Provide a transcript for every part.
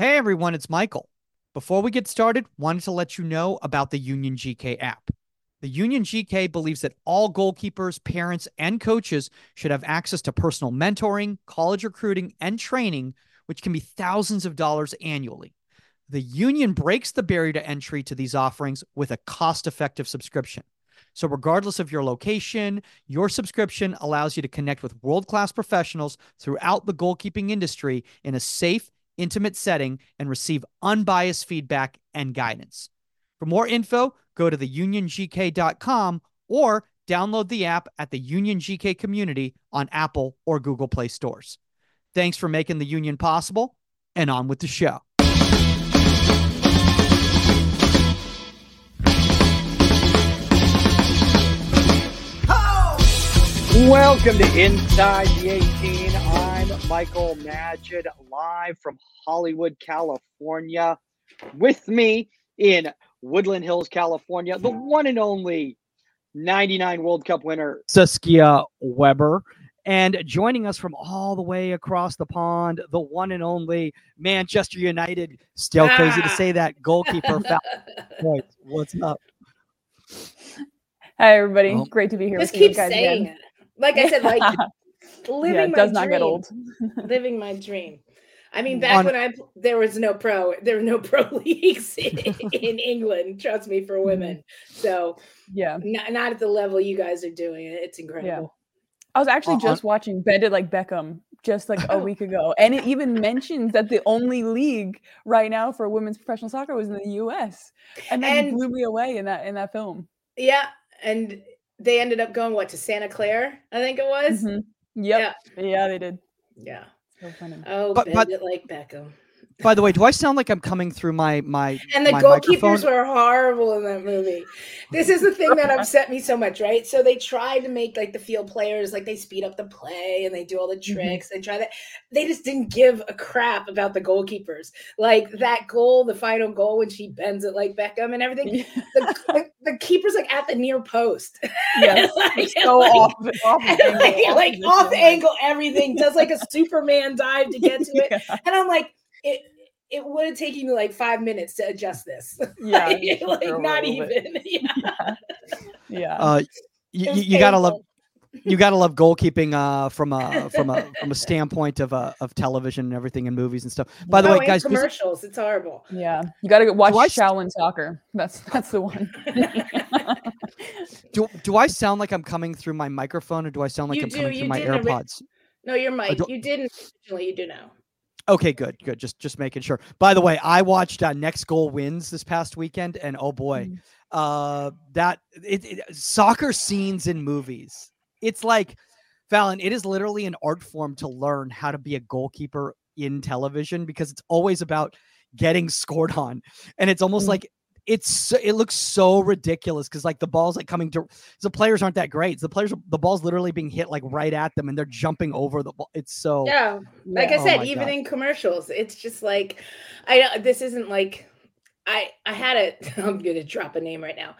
Hey everyone, it's Michael. Before we get started, wanted to let you know about the Union GK app. The Union GK believes that all goalkeepers, parents, and coaches should have access to personal mentoring, college recruiting, and training, which can be thousands of dollars annually. The Union breaks the barrier to entry to these offerings with a cost effective subscription. So, regardless of your location, your subscription allows you to connect with world class professionals throughout the goalkeeping industry in a safe, intimate setting and receive unbiased feedback and guidance. For more info, go to theuniongk.com or download the app at the Union GK community on Apple or Google Play stores. Thanks for making the Union possible, and on with the show. Welcome to Inside the 18. I'm Michael Magid, live from Hollywood, California. With me in Woodland Hills, California, the one and only 99 World Cup winner, Saskia Webber. And joining us from all the way across the pond, the one and only Manchester United, still ah. crazy to say that, goalkeeper. What's up? Hi, everybody. Well, Great to be here. Just keep saying again. it. Like I said, like living yeah, it does not get old. living my dream. I mean, back On, when I there was no pro, there were no pro leagues in, in England. Trust me, for women. So yeah, not, not, at the level you guys are doing it. It's incredible. Yeah. I was actually uh, just watching Bend It Like Beckham just like a week ago, and it even mentions that the only league right now for women's professional soccer was in the U.S. And that and, blew me away in that in that film. Yeah, and they ended up going what to Santa Clara, I think it was. Mm-hmm. Yep. Yeah. yeah, they did. Yeah. So funny. Oh, but, but, it like Beckham. By the way, do I sound like I'm coming through my my and the my goalkeepers microphone? were horrible in that movie. This is the thing that upset me so much, right? So they tried to make like the field players like they speed up the play and they do all the mm-hmm. tricks. Mm-hmm. They try that. They just didn't give a crap about the goalkeepers. Like that goal, the final goal when she bends it like Beckham and everything. The, the, the, keeper's like at the near post. Yeah, like, so like, off, off angle, like, off, like off angle, everything does like a Superman dive to get to it, yeah. and I'm like it it would have taken me like five minutes to adjust this. Yeah, like, like not even. Yeah, yeah. Uh, you, you gotta love you gotta love goalkeeping uh, from a from a from a standpoint of uh, of television and everything and movies and stuff. By the oh, way, guys, commercials, it's horrible. Yeah, you gotta watch do Shaolin Soccer. That's that's the one. do do I sound like I'm coming through my microphone, or do I sound like you I'm do, coming through my AirPods? no, your mic. Do- you didn't originally. You do now. Okay, good, good. Just just making sure. By the way, I watched uh, Next Goal Wins this past weekend, and oh boy, mm. uh, that it, it, soccer scenes in movies. It's like Phallon. It is literally an art form to learn how to be a goalkeeper in television because it's always about getting scored on, and it's almost mm. like it's it looks so ridiculous because like the ball's like coming to the players aren't that great. the players the ball's literally being hit like right at them and they're jumping over the ball. It's so yeah. Like yeah. I oh said, oh even God. in commercials, it's just like I this isn't like I I had it. I'm gonna drop a name right now,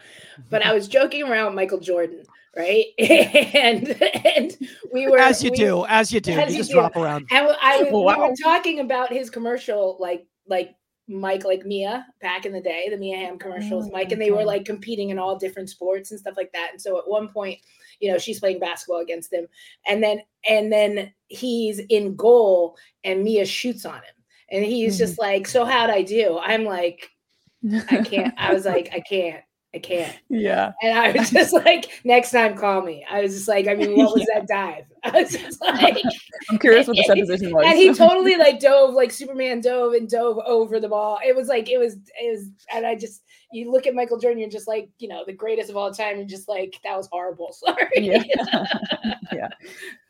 but I was joking around with Michael Jordan, right? and and we were as you we, do, as you do, you, you just do. drop around. And I wow. we were talking about his commercial, like like Mike like Mia back in the day, the Mia Hamm commercials, oh, Mike, and they were like competing in all different sports and stuff like that. And so at one point, you know, she's playing basketball against him, and then and then he's in goal, and Mia shoots on him, and he's mm-hmm. just like, "So how'd I do?" I'm like, "I can't." I was like, "I can't." I can't. Yeah. And I was just like, next time, call me. I was just like, I mean, what was yeah. that dive? I was just like, I'm curious what the set position was. And he totally like dove, like Superman dove and dove over the ball. It was like, it was, it was, and I just, you look at Michael Jordan, you're just like, you know, the greatest of all time, and just like, that was horrible. Sorry. Yeah.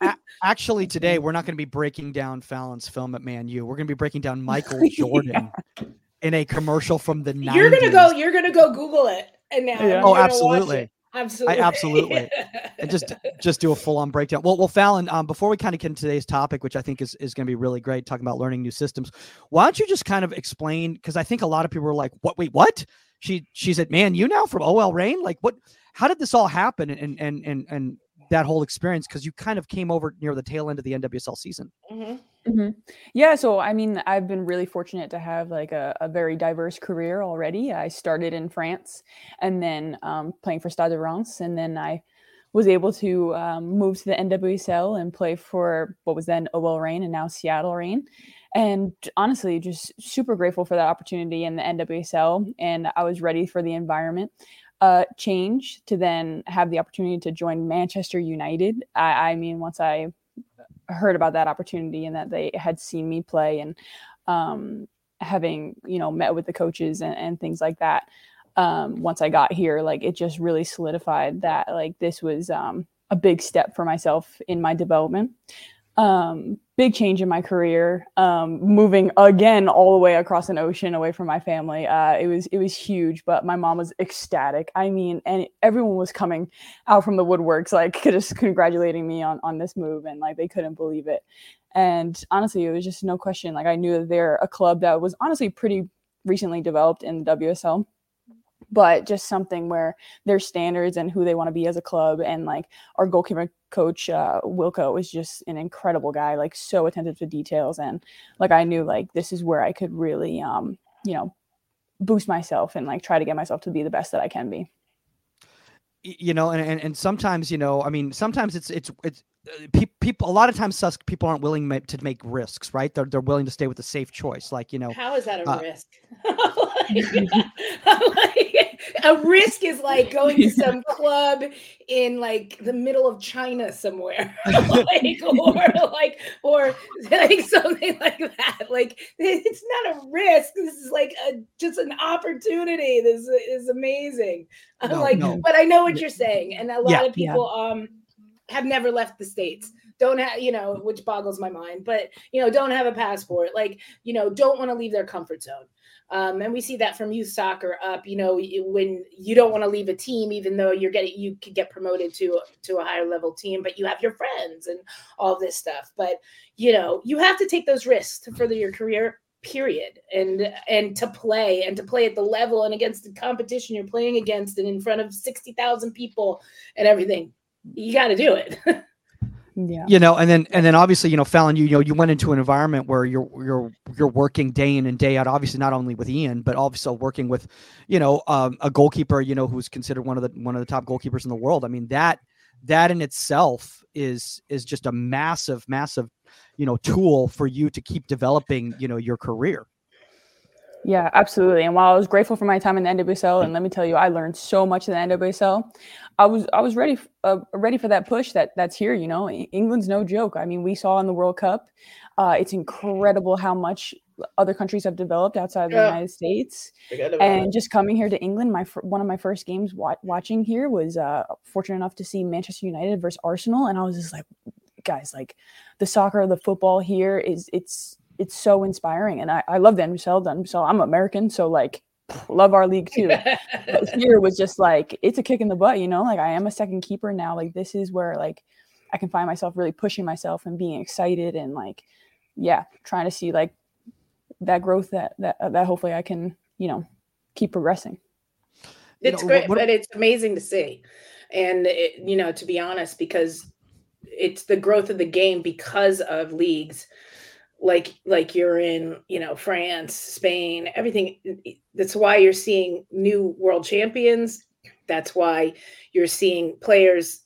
yeah. Actually, today we're not going to be breaking down Phallon's film at Man U. We're going to be breaking down Michael Jordan. yeah. In a commercial from the 90s. You're gonna go. You're gonna go Google it and now yeah. oh absolutely. absolutely I absolutely. and just just do a full-on breakdown. Well well Phallon um, before we kind of get into today's topic which i think is, is going to be really great talking about learning new systems why don't you just kind of explain because i think a lot of people are like what wait what? She she's at Man U now from ol reign? Like what how did this all happen and and and and that whole experience? Because you kind of came over near the tail end of the nwsl season. Mm-hmm. Mm-hmm. Yeah, so I mean, I've been really fortunate to have like a, a very diverse career already. I started in France, and then um, playing for Stade de Reims, and then I was able to um, move to the NWSL and play for what was then OL Reign and now Seattle Reign. And honestly, just super grateful for that opportunity in the NWSL. And I was ready for the environment uh, change to then have the opportunity to join Manchester United. I, I mean, once I heard about that opportunity and that they had seen me play and um, having, you know, met with the coaches and, and things like that um, once I got here, like it just really solidified that like this was um, a big step for myself in my development. Um, big change in my career, um, moving again all the way across an ocean away from my family. Uh, it was it was huge, but my mom was ecstatic. I mean, and everyone was coming out from the woodworks, like just congratulating me on on this move, and like they couldn't believe it. And honestly, it was just no question. Like I knew that they're a club that was honestly pretty recently developed in the WSL but just something where their standards and who they want to be as a club and like our goalkeeper coach uh, Wilco is just an incredible guy like so attentive to details and like I knew like this is where I could really um you know boost myself and like try to get myself to be the best that I can be you know and, and, and sometimes you know i mean sometimes it's it's it's uh, people a lot of times sus people aren't willing to make risks right? They're, they're willing to stay with the safe choice like you know how is that a uh, risk? Like, a risk is like going to some club in like the middle of china somewhere. Like or like or like something like that. Like it's not a risk. This is like a just an opportunity. This is amazing. I'm no, like no. but i know what you're saying and a lot yeah, of people yeah. um have never left the states. Don't have you know which boggles my mind but you know don't have a passport. Like you know don't want to leave their comfort zone um, and we see that from youth soccer up you know when you don't want to leave a team even though you're getting you could get promoted to to a higher level team but you have your friends and all this stuff but you know you have to take those risks to further your career period and and to play and to play at the level and against the competition you're playing against and in front of 60,000 people and everything you got to do it. yeah. You know, and then and then obviously, you know, Phallon, you, you know, you went into an environment where you're you're you're working day in and day out. Obviously, not only with Ian, but also working with, you know, um, a goalkeeper, you know, who's considered one of the one of the top goalkeepers in the world. I mean, that that in itself is is just a massive, massive, you know, tool for you to keep developing, you know, your career. Yeah, absolutely. And while I was grateful for my time in the NWSL, and let me tell you, I learned so much in the NWSL. I was I was ready uh, ready for that push that that's here. You know, England's no joke. I mean, we saw in the World Cup. Uh, it's incredible how much other countries have developed outside of yeah. the United States. And it. just coming here to England, my one of my first games wa- watching here was uh, fortunate enough to see Manchester United versus Arsenal, and I was just like, guys, like the soccer, the football here is it's it's so inspiring. And I, I love the NWSL. So I'm American, so like love our league too. but here was just like it's a kick in the butt, you know. Like I am a second keeper now. Like this is where like I can find myself really pushing myself and being excited and like yeah, trying to see like that growth that that uh, that hopefully I can you know keep progressing. It's you know, great, what, but it's amazing to see, and it, you know to be honest because it's the growth of the game because of leagues like like you're in you know france spain everything that's why you're seeing new world champions that's why you're seeing players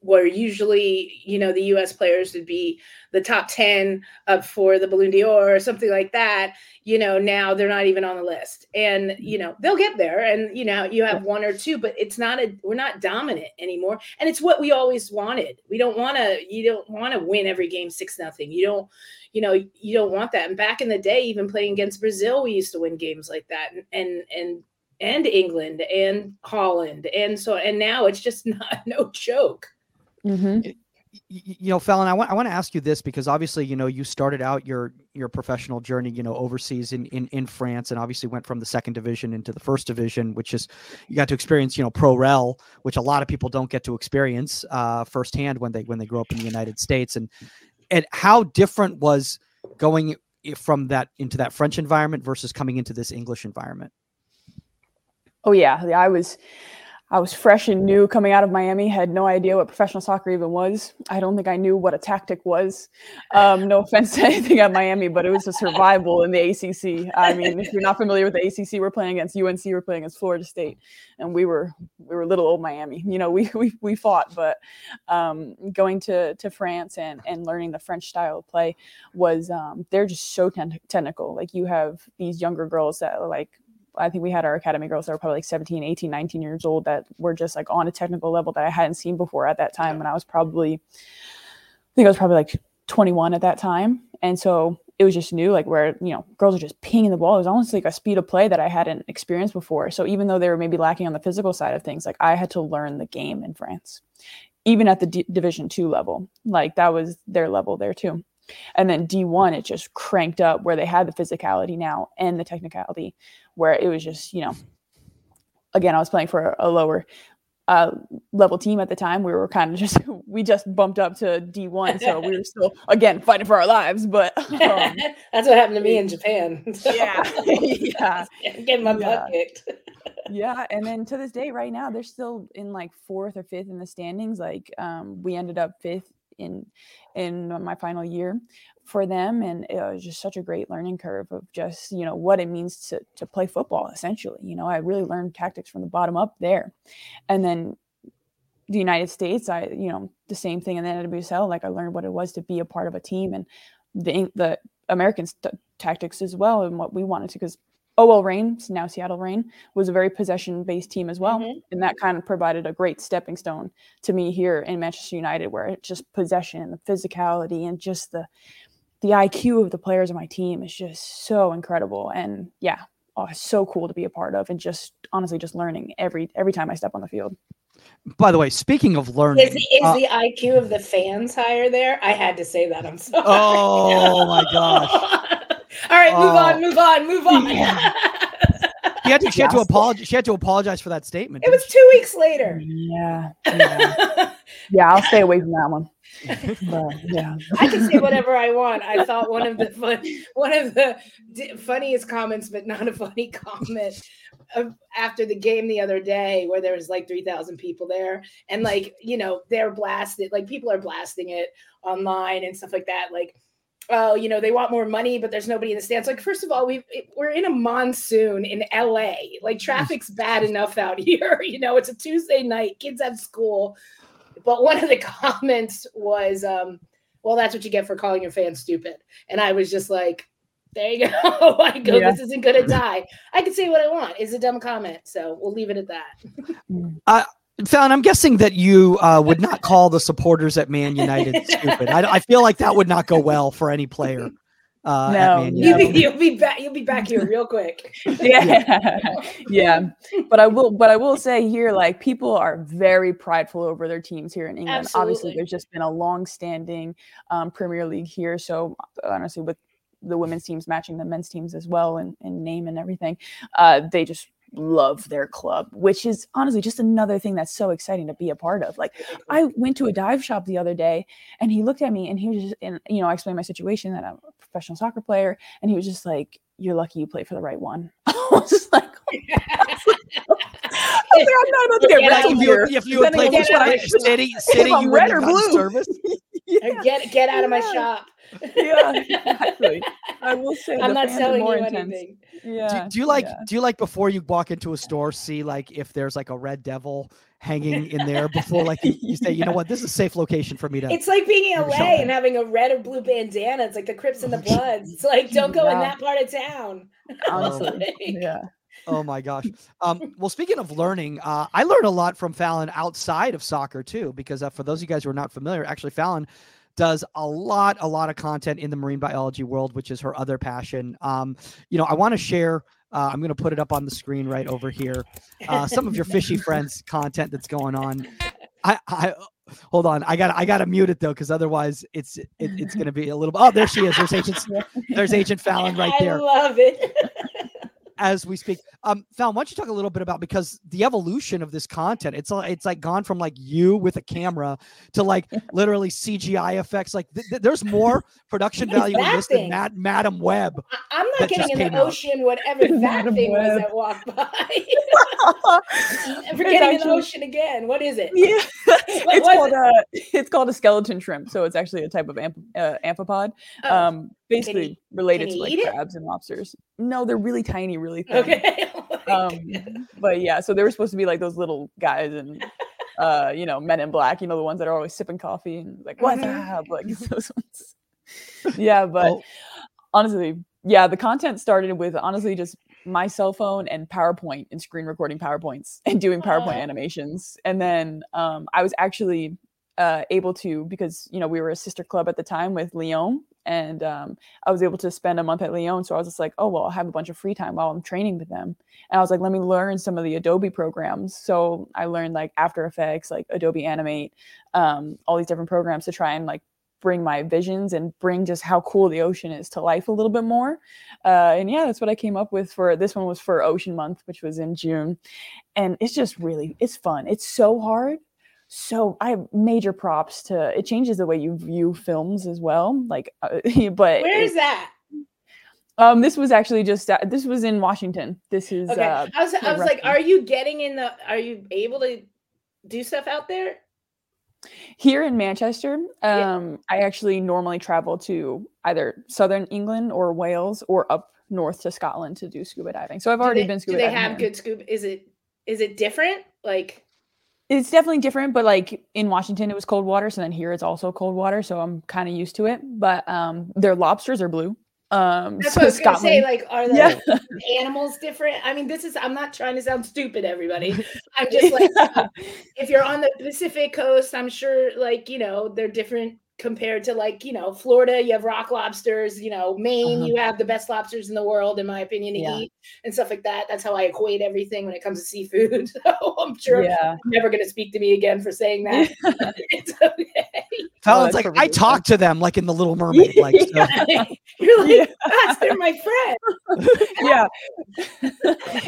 where usually you know the us players would be the top 10 up for the Ballon d'Or or something like that, you know, now they're not even on the list. And, you know, they'll get there and, you know, you have one or two, but it's not a, we're not dominant anymore. And it's what we always wanted. We don't want to, you don't want to win every game six nothing. You don't, you know, you don't want that. And back in the day, even playing against Brazil, we used to win games like that. And, and, and, and England and Holland. And so, and now it's just not no joke. Mm-hmm you know, Phallon, I want I want to ask you this because obviously, you know, you started out your your professional journey, you know, overseas in in, in France, and obviously went from the second division into the first division, which is you got to experience, you know, pro rel, which a lot of people don't get to experience uh, firsthand when they when they grow up in the United States, and and how different was going from that into that French environment versus coming into this English environment. Oh yeah, I was I was fresh and new coming out of Miami, had no idea what professional soccer even was. I don't think I knew what a tactic was. Um, no offense to anything at Miami, but it was a survival in the ACC. I mean, if you're not familiar with the ACC, we're playing against UNC, we're playing against Florida State, and we were we were little old Miami. You know, we we, we fought, but um, going to to France and and learning the French style of play was um, they're just so ten- technical. Like you have these younger girls that are like I think we had our academy girls that were probably like 17, 18, 19 years old that were just like on a technical level that I hadn't seen before at that time. And I was probably, I think I was probably like 21 at that time. And so it was just new, like where, you know, girls are just pinging the ball. It was almost like a speed of play that I hadn't experienced before. So even though they were maybe lacking on the physical side of things, like I had to learn the game in France, even at the D- division two level, like that was their level there too. And then D1, it just cranked up where they had the physicality now and the technicality, where it was just, you know, again, I was playing for a lower uh, level team at the time. We were kind of just, we just bumped up to D1. So we were still, again, fighting for our lives. But um, that's what happened to me in Japan. So. Yeah. yeah. Getting my yeah. butt kicked. yeah. And then to this day, right now, they're still in like fourth or fifth in the standings. Like um, we ended up fifth in in my final year for them and it was just such a great learning curve of just you know what it means to to play football essentially you know i really learned tactics from the bottom up there. And then the united states i you know the same thing in the nwsl like i learned what it was to be a part of a team and the the american tactics as well and what we wanted to because OL Reign, now Seattle Reign, was a very possession based team as well. Mm-hmm. And that kind of provided a great stepping stone to me here in Manchester United, where it's just possession and the physicality and just the the IQ of the players on my team is just so incredible. And yeah, oh, so cool to be a part of and just honestly just learning every every time I step on the field. By the way, speaking of learning, is, is uh, the IQ of the fans higher there? I had to say that. I'm sorry. Oh my gosh. All right, move on, oh. move on, move on. Yeah. she had to, she had to apologize. She had to apologize for that statement. It was two weeks later. Yeah, yeah, yeah. I'll stay away from that one. But, yeah, I can say whatever I want. I thought one of the fun, one of the funniest comments, but not a funny comment, of, after the game the other day, where there was like three thousand people there, and like you know they're blasted, like people are blasting it online and stuff like that, like oh, you know, they want more money, but there's nobody in the stands. Like, first of all, we we're in a monsoon in LA. Like, traffic's bad enough out here. You know, it's a Tuesday night, kids have school. But one of the comments was, um, well, that's what you get for calling your fans stupid. And I was just like, there you go. I go, yeah. this isn't gonna die. I can say what I want. It's a dumb comment. So we'll leave it at that. Uh, Phallon, I'm guessing that you uh, would not call the supporters at Man United stupid. I, I, feel like that would not go well for any player. Uh, no, you'll be, you'll be back. You'll be back here real quick. yeah, yeah. But I will. But I will say here, like people are very prideful over their teams here in England. Absolutely. Obviously, there's just been a long-standing um, Premier League here. So honestly, with the women's teams matching the men's teams as well, and, and name and everything, uh, they just love their club, which is honestly just another thing that's so exciting to be a part of. Like I went to a dive shop the other day and he looked at me and he was just and you know, I explained my situation that I'm a professional soccer player and he was just like, You're lucky you play for the right one. I was just like, I am not about to get red here. If you would play for City, City, you red or blue service. yeah. Get get out of my shop yeah, exactly. I will say I'm not selling you intense. anything. Yeah. Do, do you like yeah. do you like before you walk into a store see like if there's like a red devil hanging in there before like you, you say, you know what, this is a safe location for me to It's like being in LA and having a red or blue bandana. It's like the Crips and the oh, Bloods. It's like don't go yeah. in that part of town. Oh. Honestly. yeah. Oh my gosh. Um, well, speaking of learning, uh, I learned a lot from Phallon outside of soccer too, because uh, for those of you guys who are not familiar, actually Phallon does a lot, a lot of content in the marine biology world, which is her other passion. Um, you know, I want to share. Uh, I'm going to put it up on the screen right over here. Uh, some of your fishy friends content that's going on. I, I hold on. I got I got to mute it though, because otherwise it's it, it's going to be a little. Oh, there she is. There's Agent. There's Agent Phallon right there. I love it. As we speak, Um, Phallon, why don't you talk a little bit about because the evolution of this content? It's like it's like gone from like you with a camera to like literally CGI effects. Like th- th- there's more production value in this than Mad- Madame Web. I- am not getting in the ocean, out. whatever that thing Web. was that walked by. Forgetting actually, in the ocean again. What is it? Yeah, it's called it? a it's called a skeleton shrimp. So it's actually a type of amp- uh, amphipod. Oh. Um, basically he, related to like crabs and lobsters. No, they're really tiny, really thin. Okay. Oh um, but yeah, so they were supposed to be like those little guys and uh, you know, men in black, you know, the ones that are always sipping coffee and like, what's mm-hmm. up? Like those ones. yeah, but oh. honestly, yeah, the content started with honestly just my cell phone and PowerPoint and screen recording PowerPoints and doing PowerPoint animations. And then um, I was actually uh, able to because you know we were a sister club at the time with Lyon, and um, I was able to spend a month at Lyon. So I was just like, oh well, I'll have a bunch of free time while I'm training with them. And I was like, let me learn some of the Adobe programs. So I learned like After Effects, like Adobe Animate, um, all these different programs to try and like bring my visions and bring just how cool the ocean is to life a little bit more. Uh, and yeah, that's what I came up with for this one was for Ocean Month, which was in June. And it's just really, it's fun. It's so hard so I have major props to it changes the way you view films as well. Like, uh, but where is that? Um, this was actually just uh, this was in Washington. This is okay. Uh, I was I was like, are you getting in the? Are you able to do stuff out there? Here in Manchester, um, yeah. I actually normally travel to either southern England or Wales or up north to Scotland to do scuba diving. So I've already they, been scuba. Do they have here. good scuba? Is it is it different? Like it's definitely different, but like in Washington, it was cold water. So then here it's also cold water. So I'm kind of used to it. But um, their lobsters are blue. Um, That's so what I was gonna say. Like, are the yeah. animals different? I mean, this is. I'm not trying to sound stupid, everybody. I'm just like, yeah. if you're on the Pacific coast, I'm sure, like you know, they're different compared to like you know Florida you have rock lobsters you know Maine uh-huh. you have the best lobsters in the world in my opinion to yeah. eat and stuff like that that's how I equate everything when it comes to seafood so I'm sure yeah. you're never going to speak to me again for saying that it's okay Phallon's oh, like I talk to them like in the Little Mermaid like so. you're like yeah. they're my friend yeah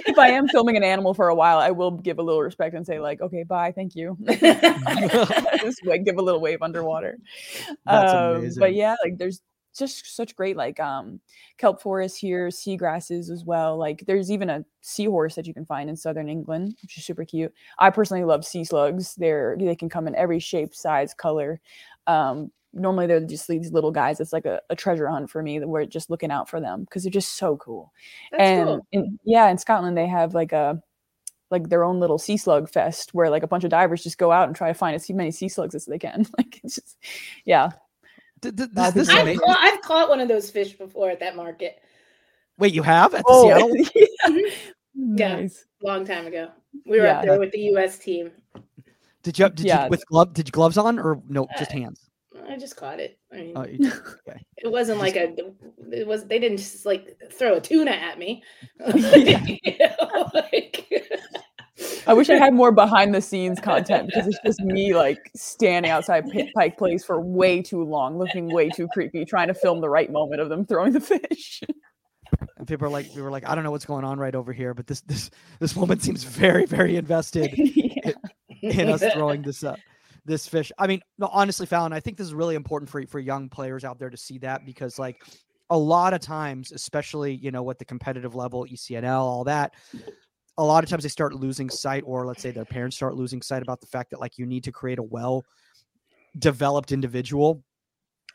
if I am filming an animal for a while I will give a little respect and say like okay bye thank you just like give a little wave underwater that's um. But yeah, like there's just such great like um kelp forests here, seagrasses as well. Like there's even a seahorse that you can find in southern England, which is super cute. I personally love sea slugs. They're they can come in every shape, size, color. Um, normally they're just these little guys. It's like a, a treasure hunt for me that we're just looking out for them because they're just so cool. That's and cool. in, yeah, in Scotland they have like a like their own little sea slug fest where like a bunch of divers just go out and try to find as many sea slugs as they can. like it's just, yeah. this, this I've, caught, I've, caught, one of those fish before at that market. Wait, you have at the oh, Seattle? yeah, nice. long time ago. We were yeah, up there with the U.S. team. Did you did yeah. you with glove did you gloves on or no just uh, hands? I just caught it. I mean, oh, okay. it wasn't like a. It was. They didn't just like throw a tuna at me. you know, like, I wish I had more behind the scenes content because it's just me like standing outside Pike Place for way too long, looking way too creepy, trying to film the right moment of them throwing the fish. And people are like, we were like, I don't know what's going on right over here, but this this this woman seems very very invested yeah. in, in, us throwing this up. This fish. I mean, no, honestly, Phallon, I think this is really important for for young players out there to see that because like a lot of times, especially you know with the competitive level, ECNL, all that, a lot of times they start losing sight, or let's say their parents start losing sight about the fact that like you need to create a well developed individual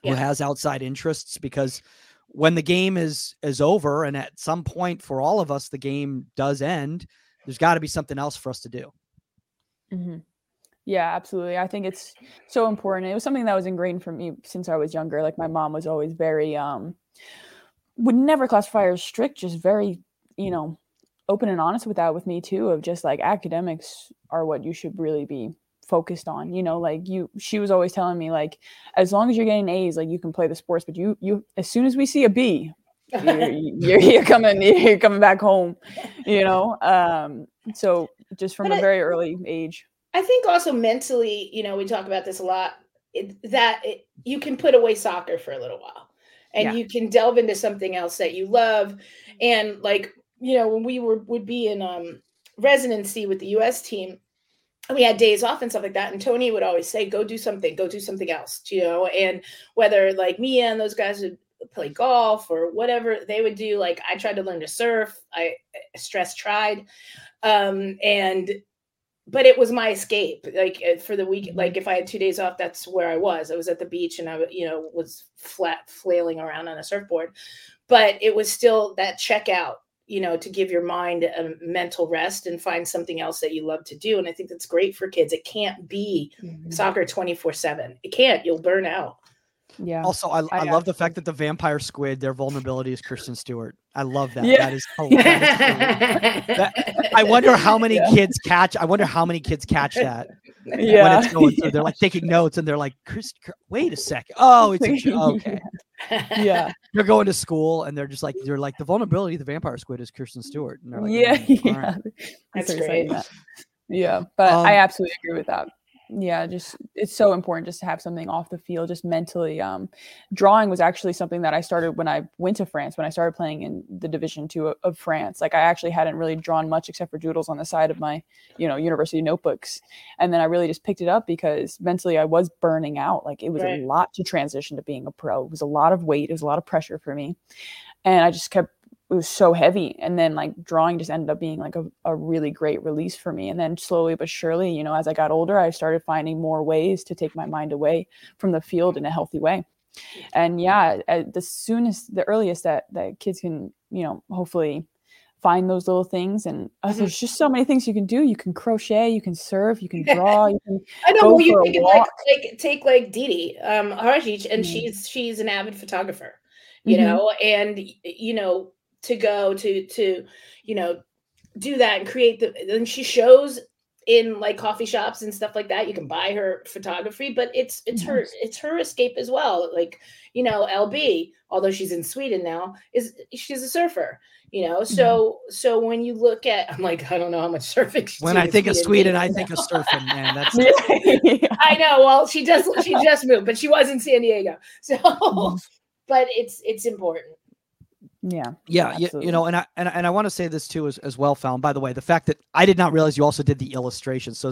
yeah. who has outside interests because when the game is is over and at some point for all of us the game does end there's got to be something else for us to do mm-hmm. yeah absolutely i think it's so important it was something that was ingrained for me since i was younger like my mom was always very um would never classify her as strict just very you know open and honest with that with me too of just like academics are what you should really be focused on you know like you she was always telling me like as long as you're getting a's like you can play the sports but you you as soon as we see a b you're, you're, you're coming you're coming back home you know um so just from but a I, very early age i think also mentally you know we talk about this a lot it, that it, you can put away soccer for a little while and yeah. you can delve into something else that you love and like you know, when we were would be in um residency with the US team, and we had days off and stuff like that. And Tony would always say, go do something, go do something else, you know, and whether like me and those guys would play golf or whatever they would do. Like I tried to learn to surf. I stress tried. Um, and but it was my escape like uh, for the week mm-hmm. like if i had two days off that's where i was i was at the beach and i you know was flat flailing around on a surfboard but it was still that checkout you know to give your mind a mental rest and find something else that you love to do and i think that's great for kids it can't be mm-hmm. soccer 24 7 it can't you'll burn out yeah. Also, I, I, I love the fact that the vampire squid, their vulnerability is Kristen Stewart. I love that. Yeah. That is hilarious. that, I wonder how many yeah. kids catch. I wonder how many kids catch that. Yeah. When it's going through, they're like taking notes and they're like, Chris, wait a second. Oh, it's a okay. Yeah. They're going to school and they're just like, they're like, the vulnerability of the vampire squid is Kirsten Stewart. And they're like, yeah. Mm, yeah. Right. That's great. That. Yeah. But um, I absolutely agree with that yeah just it's so important just to have something off the field just mentally um drawing was actually something that i started when i went to france when i started playing in the division two of, of france. Like i actually hadn't really drawn much except for doodles on the side of my you know university notebooks. And then i really just picked it up because mentally i was burning out. Like it was right. a lot to transition to being a pro. It was a lot of weight. It was a lot of pressure for me. And i just kept it was so heavy and then like drawing just ended up being like a, a really great release for me and then slowly but surely you know as i got older i started finding more ways to take my mind away from the field in a healthy way and yeah the soonest the earliest that that kids can you know hopefully find those little things and uh, mm-hmm. there's just so many things you can do you can crochet you can serve you can draw you can i know well, you can like, like take like Didi um and mm-hmm. she's she's an avid photographer you mm-hmm. know and you know to go to to you know do that and create the then she shows in like coffee shops and stuff like that. You can buy her photography but it's it's her it's her escape as well. Like you know lb although she's in sweden now is she's a surfer you know? So mm-hmm. so when you look at i'm like i don't know how much surfing when i think of sweden. I think of surfing man. That's i know. Well she just she just moved but she was in san diego. So but it's it's important yeah. Yeah. You, you, know, and I and, and I want to say this too as, as well, Phallon. By the way, the fact that I did not realize you also did the illustration. So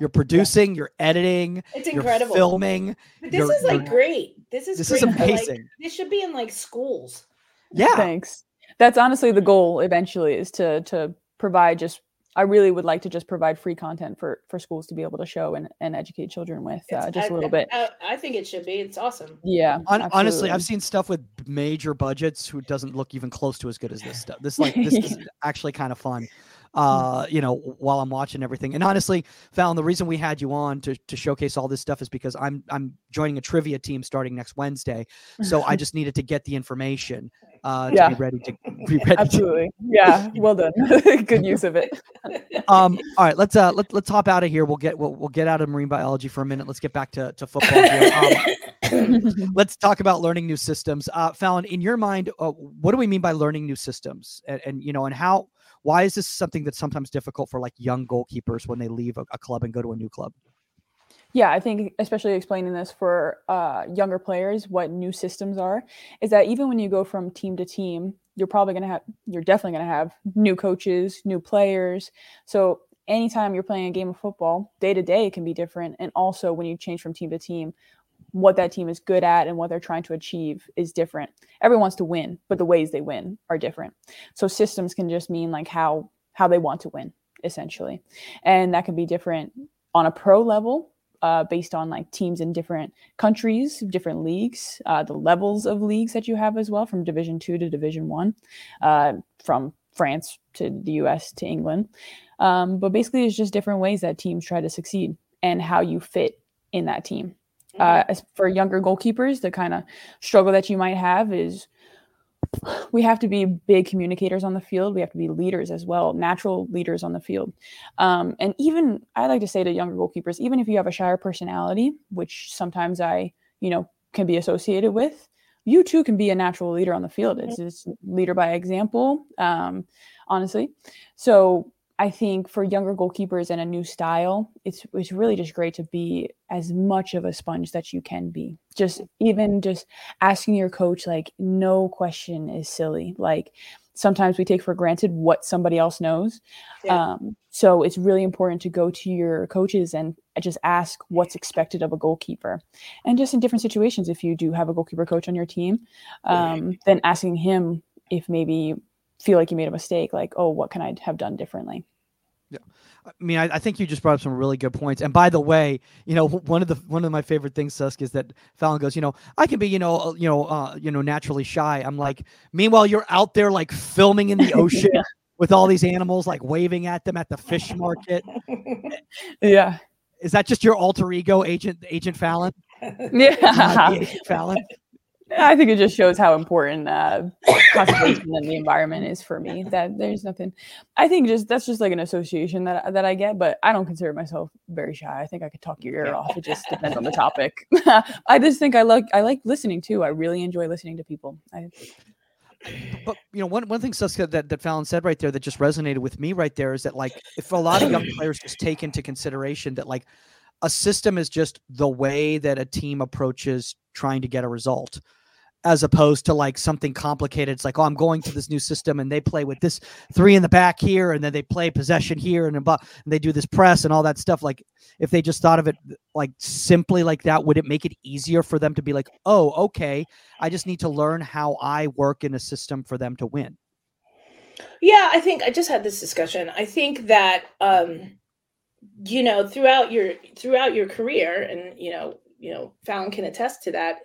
you're producing, yeah. you're editing, it's incredible. filming. But this is like great. This is this great is amazing. Like, this should be in like schools. Yeah. Thanks. That's honestly the goal eventually is to to provide just I really would like to just provide free content for for schools to be able to show and, and educate children with uh, just a little bit. I, I, think it should be. It's awesome. Yeah. On, honestly, I've seen stuff with major budgets who doesn't look even close to as good as this stuff. This like this is actually kind of fun. Hmm. Uh, you know, while I'm watching everything. And honestly, Phallon, the reason we had you on to, to showcase all this stuff is because I'm I'm joining a trivia team starting next Wednesday. So I just needed to get the information uh, to yeah. be ready to be ready. Absolutely. To, yeah. Well done. Good use of it. um. All right. Let's uh let, let's hop out of here. We'll get we'll, we'll get out of marine biology for a minute. Let's get back to to football. Um, let's talk about learning new systems. Uh, Phallon, in your mind, uh, what do we mean by learning new systems? And, and you know, and how why is this something that's sometimes difficult for like young goalkeepers when they leave a, a club and go to a new club? Yeah, I think especially explaining this for uh, younger players, what new systems are, is that even when you go from team to team, you're probably going to have, you're definitely going to have new coaches, new players. So anytime you're playing a game of football, day to day it can be different. And also when you change from team to team, what that team is good at and what they're trying to achieve is different. Everyone wants to win, but the ways they win are different. So systems can just mean like how how they want to win essentially. And that can be different on a pro level uh, based on like teams in different countries, different leagues, uh, the levels of leagues that you have as well, from Division Two to Division One, uh, from France to the U.S. to England. Um, but basically, it's just different ways that teams try to succeed and how you fit in that team. Uh, as for younger goalkeepers, the kind of struggle that you might have is we have to be big communicators on the field. We have to be leaders as well, natural leaders on the field. Um, and even I like to say to younger goalkeepers, even if you have a shyer personality, which sometimes I, you know, can be associated with, you too can be a natural leader on the field. It's just leader by example, um, honestly. So I think for younger goalkeepers and a new style, it's it's really just great to be as much of a sponge that you can be. Just even just asking your coach like no question is silly. Like sometimes we take for granted what somebody else knows. Yeah. Um, so it's really important to go to your coaches and just ask what's expected of a goalkeeper. And just in different situations, if you do have a goalkeeper coach on your team, um, then asking him if maybe feel like you made a mistake, like, oh, what can I have done differently? Yeah. I mean, I, I, think you just brought up some really good points. And by the way, you know, one of the one of my favorite things, Susk, is that Phallon goes, you know, I can be, you know, uh, you know, uh, you know, naturally shy. I'm like, meanwhile, you're out there like filming in the ocean yeah. with all these animals, like waving at them at the fish market. yeah. Is that just your alter ego, Agent Agent Phallon? Yeah, Agent Phallon. I think it just shows how important uh, conservation and the environment is for me. That there's nothing. I think just that's just like an association that that I get, but I don't consider myself very shy. I think I could talk your ear off. It just depends on the topic. I just think I like I like listening too. I really enjoy listening to people. I, but you know, one one thing Suska, that that Phallon said right there that just resonated with me right there is that like if a lot of young players just take into consideration that like a system is just the way that a team approaches trying to get a result as opposed to like something complicated. It's like, oh, I'm going to this new system and they play with this three in the back here, and then they play possession here, and, and they do this press and all that stuff. Like, if they just thought of it like simply like that, would it make it easier for them to be like, oh, okay, I just need to learn how I work in a system for them to win? Yeah, I think I just had this discussion. I think that um, you know throughout your throughout your career, and you know, you know, Phallon can attest to that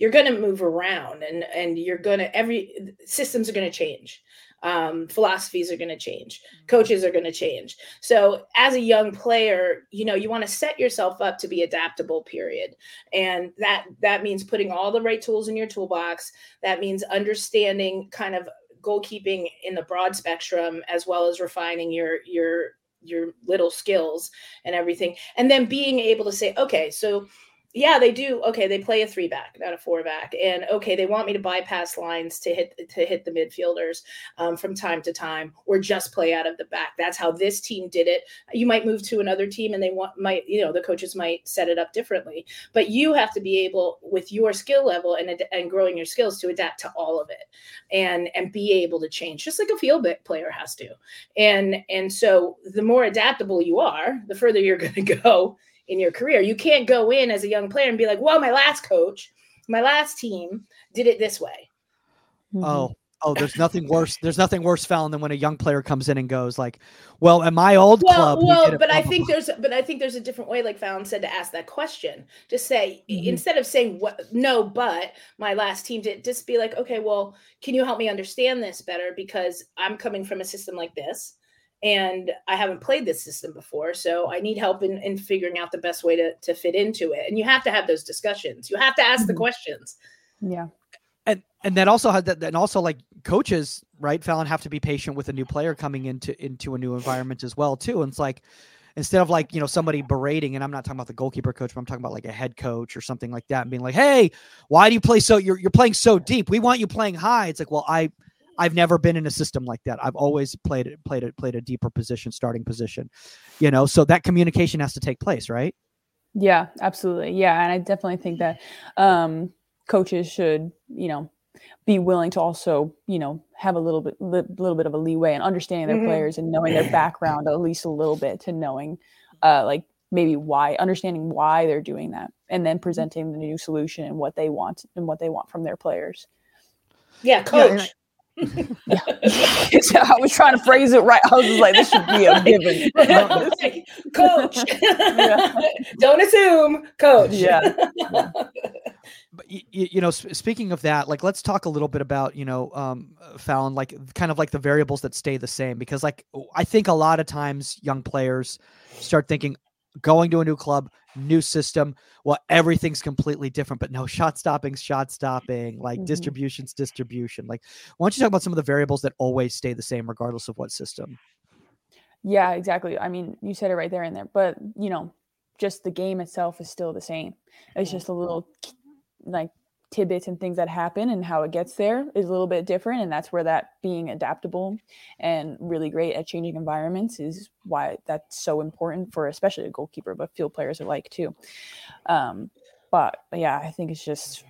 you're going to move around and and you're going to every systems are going to change. Um, philosophies are going to change. Mm-hmm. coaches are going to change. So as a young player you know you want to set yourself up to be adaptable period. And that that means putting all the right tools in your toolbox. That means understanding kind of goalkeeping in the broad spectrum as well as refining your your your little skills and everything. And then being able to say okay so yeah, they do. Okay, they play a three back, not a four back, and okay, they want me to bypass lines to hit to hit the midfielders um, from time to time, or just play out of the back. That's how this team did it. You might move to another team, and they want might you know the coaches might set it up differently, but you have to be able with your skill level and and growing your skills to adapt to all of it, and and be able to change, just like a field player has to, and and so the more adaptable you are, the further you're going to go in your career. You can't go in as a young player and be like, well, my last coach, my last team did it this way. Mm-hmm. Oh, oh, there's nothing worse. There's nothing worse, Phallon, than when a young player comes in and goes like, "Well, at my old well, club." Well, but I think there's, but I think there's a different way, like Phallon said, to ask that question. Just say mm-hmm. instead of saying what, no, but my last team did. Just be like, okay, well, can you help me understand this better because I'm coming from a system like this and I haven't played this system before, so I need help in, in figuring out the best way to, to fit into it. And you have to have those discussions. You have to ask the mm-hmm. questions. Yeah. And and that also had that and also like coaches, right, Phallon, have to be patient with a new player coming into into a new environment as well, too. And it's like instead of like, you know, somebody berating, and I'm not talking about the goalkeeper coach, but I'm talking about like a head coach or something like that, and being like, Hey, why do you play so you're you're playing so deep? We want you playing high. It's like, well, I I've never been in a system like that. I've always played it, played it, played a deeper position, starting position. You know, so that communication has to take place, right? Yeah, absolutely. Yeah, and I definitely think that um, coaches should, you know, be willing to also, you know, have a little bit, li- little bit of a leeway and understanding their mm-hmm. players and knowing their background at least a little bit to knowing, uh, like maybe why, understanding why they're doing that, and then presenting the new solution and what they want and what they want from their players. Yeah, coach. Yeah, yeah. I was trying to phrase it right. I was like, this should be a given. coach. Don't assume, coach. Yeah. But you, you know, speaking of that, like, let's talk a little bit about you know, um, Phallon, like, kind of like the variables that stay the same, because like, I think a lot of times young players start thinking, going to a new club, new system. Well, everything's completely different, but no shot stopping, shot stopping, like mm-hmm. distributions, distribution. Like, why don't you talk about some of the variables that always stay the same regardless of what system? Yeah, exactly. I mean, you said it right there in there, but you know, just the game itself is still the same. It's just a little like tidbits and things that happen and how it gets there is a little bit different and that's where that being adaptable and really great at changing environments is why that's so important for especially a goalkeeper but field players alike too um, but yeah i think it's just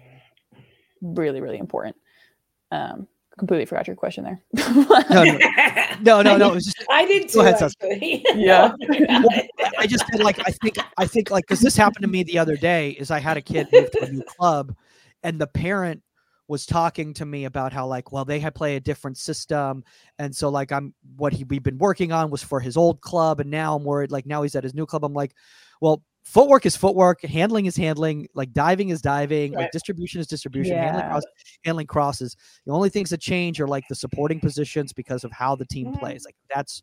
really really important um, completely forgot your question there. no, no, no, no, no. It was just, I did too. Go ahead, actually. Yeah. well, I just did like I think I think like because this happened to me the other day. Is I had a kid move to a new club, and the parent was talking to me about how like well they had play a different system and so like i'm what he we've been working on was for his old club and now i'm worried like now he's at his new club i'm like well footwork is footwork handling is handling like diving is diving Right. like distribution is distribution handling, cross, handling crosses the only things that change are like the supporting positions because of how the team Mhm. plays like that's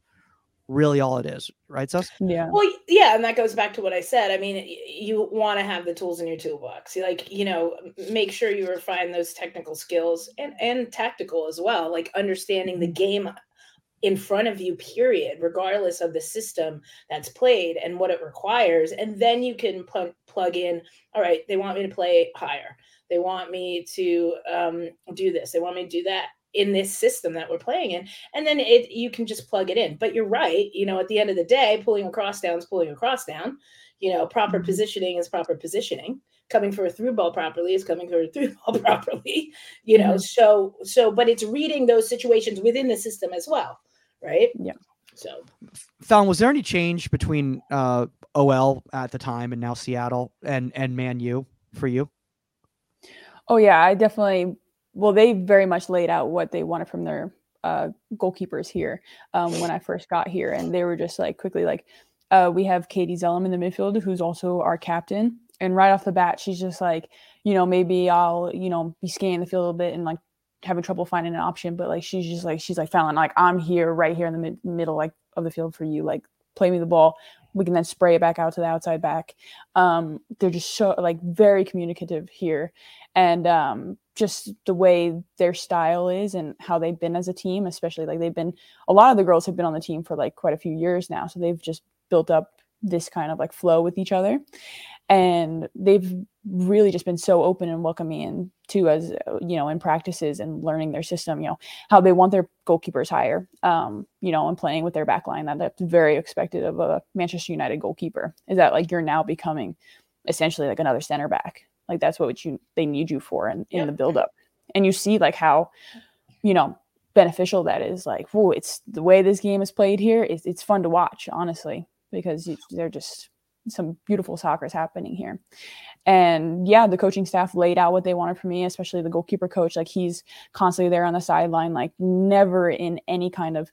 really all it is right sus yeah. Well, yeah, and that goes back to what I said. I mean, you want to have the tools in your toolbox. You Like, you know, make sure you refine those technical skills and and tactical as well. Like understanding the game in front of you, period, regardless of the system that's played and what it requires. And then you can pl- plug in. All right, they want me to play higher. They want me to um, do this. They want me to do that in this system that we're playing in and then it you can just plug it in but you're right you know at the end of the day pulling a cross down is pulling a cross down you know proper Mhm. positioning is proper positioning coming for a through ball properly is coming for a through ball properly you know Mhm. so so but it's reading those situations within the system as well right Yeah. so Phallon, was there any change between uh, OL at the time and now Seattle and and Man U for you? Oh yeah, I definitely. Well, they very much laid out what they wanted from their uh, goalkeepers here um, when I first got here, and they were just like quickly like, uh, we have Katie Zelem in the midfield, who's also our captain, and right off the bat, she's just like, you know, maybe I'll you know be scanning the field a little bit and like having trouble finding an option, but like she's just like she's like Phallon, like I'm here, right here in the mid- middle like of the field for you, like play me the ball. We can then spray it back out to the outside back. Um, they're just so like very communicative here. And um, just the way their style is and how they've been as a team, especially like they've been a lot of the girls have been on the team for like quite a few years now, so they've just built up this kind of like flow with each other, and they've really just been so open and welcoming and too as you know in practices and learning their system you know how they want their goalkeepers higher um you know and playing with their back line. That that's very expected of a manchester united goalkeeper is that like you're now becoming essentially like another center back. Like that's what you they need you for in, in the buildup. And you see like how you know beneficial that is like whoa it's the way this game is played here it's, it's fun to watch honestly because you, they're just some beautiful soccer is happening here. And yeah the coaching staff laid out what they wanted from me especially the goalkeeper coach. Like he's constantly there on the sideline like never in any kind of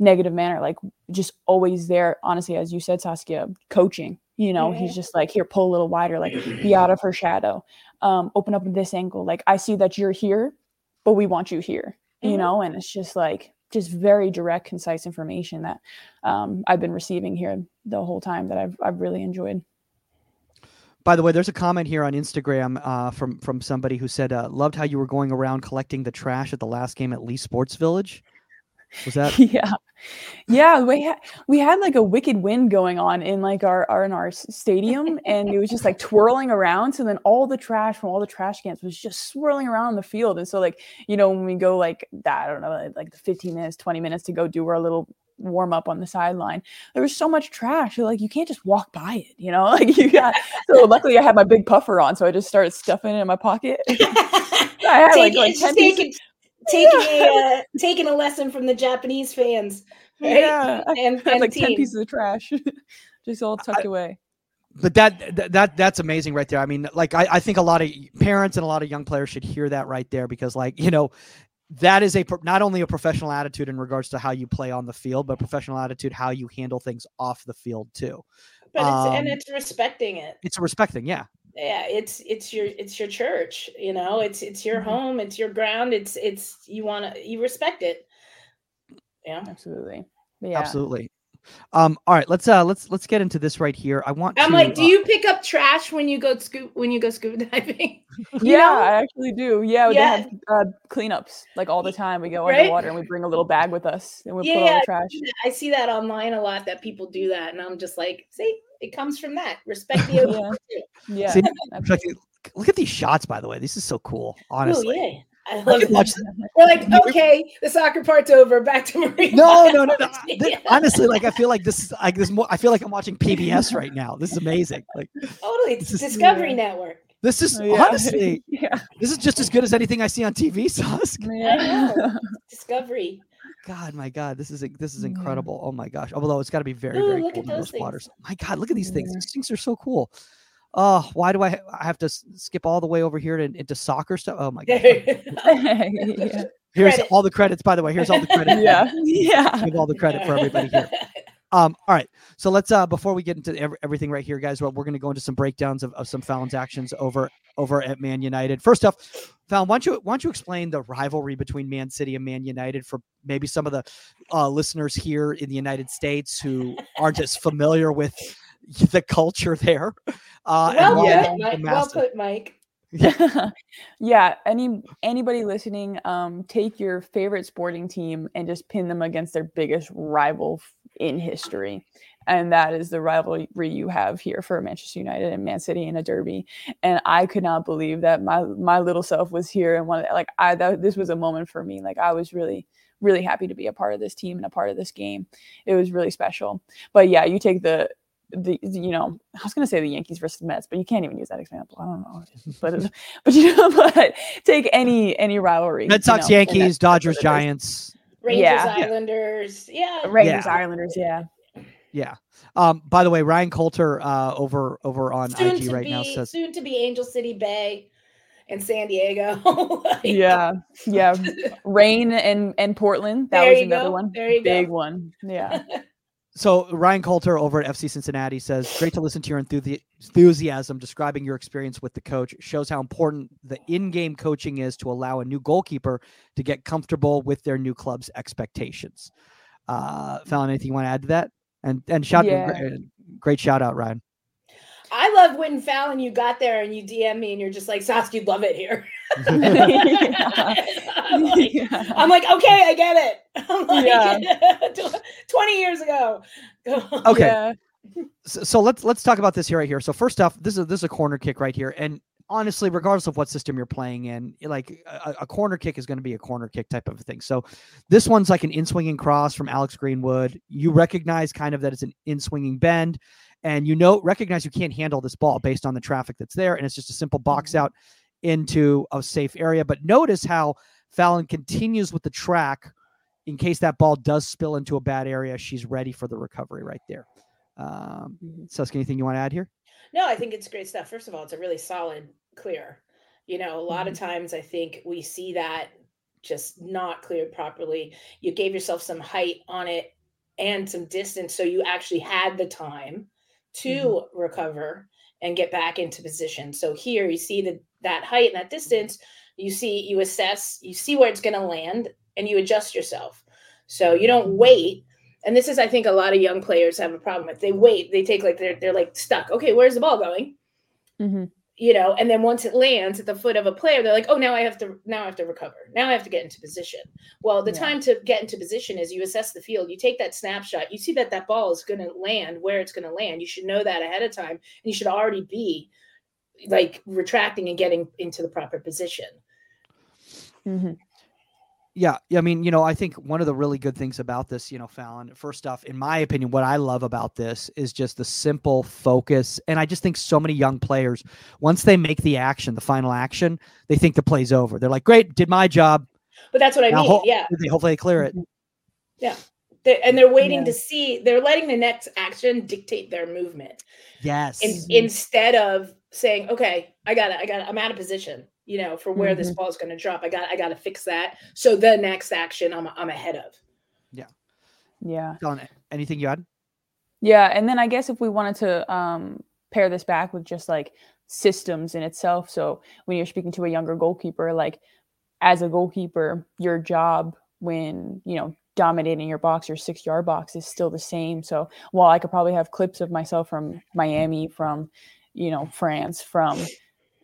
negative manner like just always there honestly as you said saskia coaching. You know he's just like here pull a little wider like be out of her shadow. Um open up this angle. Like i see that you're here but we want you here you Mhm. know? And it's just like just very direct concise information that um, i've been receiving here the whole time that i've, I've really enjoyed By the way, there's a comment here on Instagram uh, from from somebody who said, uh, "Loved how you were going around collecting the trash at the last game at Leigh Sports Village." Was that? yeah yeah we had we had like a wicked wind going on in like our, our in our stadium and it was just like twirling around so then all the trash from all the trash cans was just swirling around the field and so like you know when we go like that i don't know like the 15 minutes 20 minutes to go do our little warm up on the sideline there was so much trash you're like you can't just walk by it you know like you got so luckily i had my big puffer on so i just started stuffing it in my pocket i had like, Taking- like 10 pieces taking taking a uh, taking a lesson from the Japanese fans, right? Yeah, I and, had and like 10 pieces of trash just all tucked away. But that, that that that's amazing right there. I mean, like I, I think a lot of parents and a lot of young players should hear that right there because, like, you know, that is a not only a professional attitude in regards to how you play on the field, but professional attitude how you handle things off the field too. But it's, and Um, it's respecting it. It's a respecting, yeah. Yeah it's it's your it's your church you know it's it's your Mhm. home it's your ground it's it's you want to you respect it yeah Absolutely. Yeah. Absolutely. Um, all right, let's uh let's let's get into this right here. I want i'm to, like do uh, you pick up trash when you go scoop when you go scuba diving You Yeah, know? I actually do. Yeah, Yeah. they have uh, cleanups like all the time. We go Right? underwater and we bring a little bag with us and we put all Yeah, the trash. i see that online a lot that people do that and i'm just like see it comes from that respect the ocean Yeah. Yeah. See. Look at- these shots, by the way. This is so cool. oh Honestly. yeah I I love could it. watch We're like, okay, the soccer part's over. Back to Marine. No, no, no, no. Th- Yeah. Honestly, like I feel like this is like this. More, I feel like I'm watching PBS right now. This is amazing. Like Totally, it's This is- Discovery Yeah. Network. This is oh, yeah. honestly, yeah. this is just as good as anything I see on TV, Susk. Yeah. Discovery. God, my God, this is this is incredible. Oh my gosh. Although it's got to be very, Ooh, very cool in those things. waters. My God, look at these things. These things are so cool. Oh, why do I, I have to skip all the way over here to, into soccer stuff? Oh my God. yeah. Here's Credit. all the credits, by the way. Here's all the credit. yeah. Yeah. Give all the credit for everybody here. Um, all right. So let's uh before we get into every, everything right here, guys, well, we're gonna go into some breakdowns of, of some Phallon's actions over over at Man United. First off, Phallon, why don't you why don't you explain the rivalry between Man City and Man United for maybe some of the uh, listeners here in the United States who aren't as familiar with the culture there. Uh, well, yeah. Mike, well put, Mike. yeah any anybody listening um take your favorite sporting team and just pin them against their biggest rival in history. And that is the rivalry you have here for Manchester United and Man City in a derby. And I could not believe that my my little self was here and one like I that this was a moment for me. Like I was really really happy to be a part of this team and a part of this game. It was really special. But yeah, you take the the, you know I was gonna say the Yankees versus the Mets, but you can't even use that example. I don't know, but but you know, but take any any rivalry. Red Sox, you know, Yankees, Dodgers, Giants. Rangers, yeah. Islanders. Yeah. Rangers, yeah. Islanders. Yeah. Yeah. Um, by the way, Ryan Coulter uh, over over on soon IG right be, now says soon to be Angel City Bay and San Diego. like, yeah. Yeah. Rain and and Portland. That was another go. one. There you Big go. one. Yeah. So Ryan Coulter over at FC Cincinnati says, "Great to listen to your enthusiasm describing your experience with the coach. Shows how important the in-game coaching is to allow a new goalkeeper to get comfortable with their new club's expectations." Uh, Phallon, anything you want to add to that? And and shout, yeah. great, great shout out, Ryan. I love when Phallon, you got there and you DM me and you're just like, Saskia, you'd love it here. I'm, like, yeah. I'm, like, okay, I get it. I'm like, yeah. 20 years ago. okay. Yeah. So, so, let's let's talk about this here right here. So first off, this is this is a corner kick right here. And honestly, regardless of what system you're playing in, like a, a corner kick is going to be a corner kick type of thing. So this one's like an in swinging cross from Alex Greenwood. You recognize kind of that it's an in swinging bend and you know recognize you can't handle this ball based on the traffic that's there and it's just a simple box mm-hmm. out into a safe area but notice how Phallon continues with the track in case that ball does spill into a bad area. She's ready for the recovery right there. Um mm-hmm. Susk, anything you want to add here? No i think it's great stuff. First of all it's a really solid clear. You know a lot mm-hmm. of times i think we see that just not cleared properly. You gave yourself some height on it and some distance so you actually had the time to mm-hmm. recover and get back into position. So here you see the, that height and that distance, you see, you assess, you see where it's going to land and you adjust yourself. So you don't wait. And this is, I think a lot of young players have a problem with. They wait, they take like, they're, they're like stuck. Okay, where's the ball going? Mm-hmm you know and then once it lands at the foot of a player they're like oh now i have to now i have to recover now i have to get into position well the yeah. time to get into position is you assess the field you take that snapshot you see that that ball is going to land where it's going to land you should know that ahead of time and you should already be like retracting and getting into the proper position mm-hmm. Yeah, I mean, you know, I think one of the really good things about this, you know, Phallon, first off, in my opinion, what I love about this is just the simple focus. And I just think so many young players, once they make the action, the final action, they think the play's over. They're like, great, did my job. But that's what I now, mean. Ho- yeah. They, hopefully they clear it. Mm-hmm. Yeah. They're, and they're waiting yeah. to see, they're letting the next action dictate their movement. Yes. In, instead of saying, okay, I got it, I got it, I'm out of position you know, for where mm-hmm. this ball is going to drop. I got I got to fix that. So the next action I'm I'm ahead of. Yeah. Yeah. Don, anything you add? Yeah, and then I guess if we wanted to um pair this back with just like systems in itself. So when you're speaking to a younger goalkeeper, like as a goalkeeper, your job when, you know, dominating your box, your six yard box is still the same. So while I could probably have clips of myself from Miami, from, you know, France, from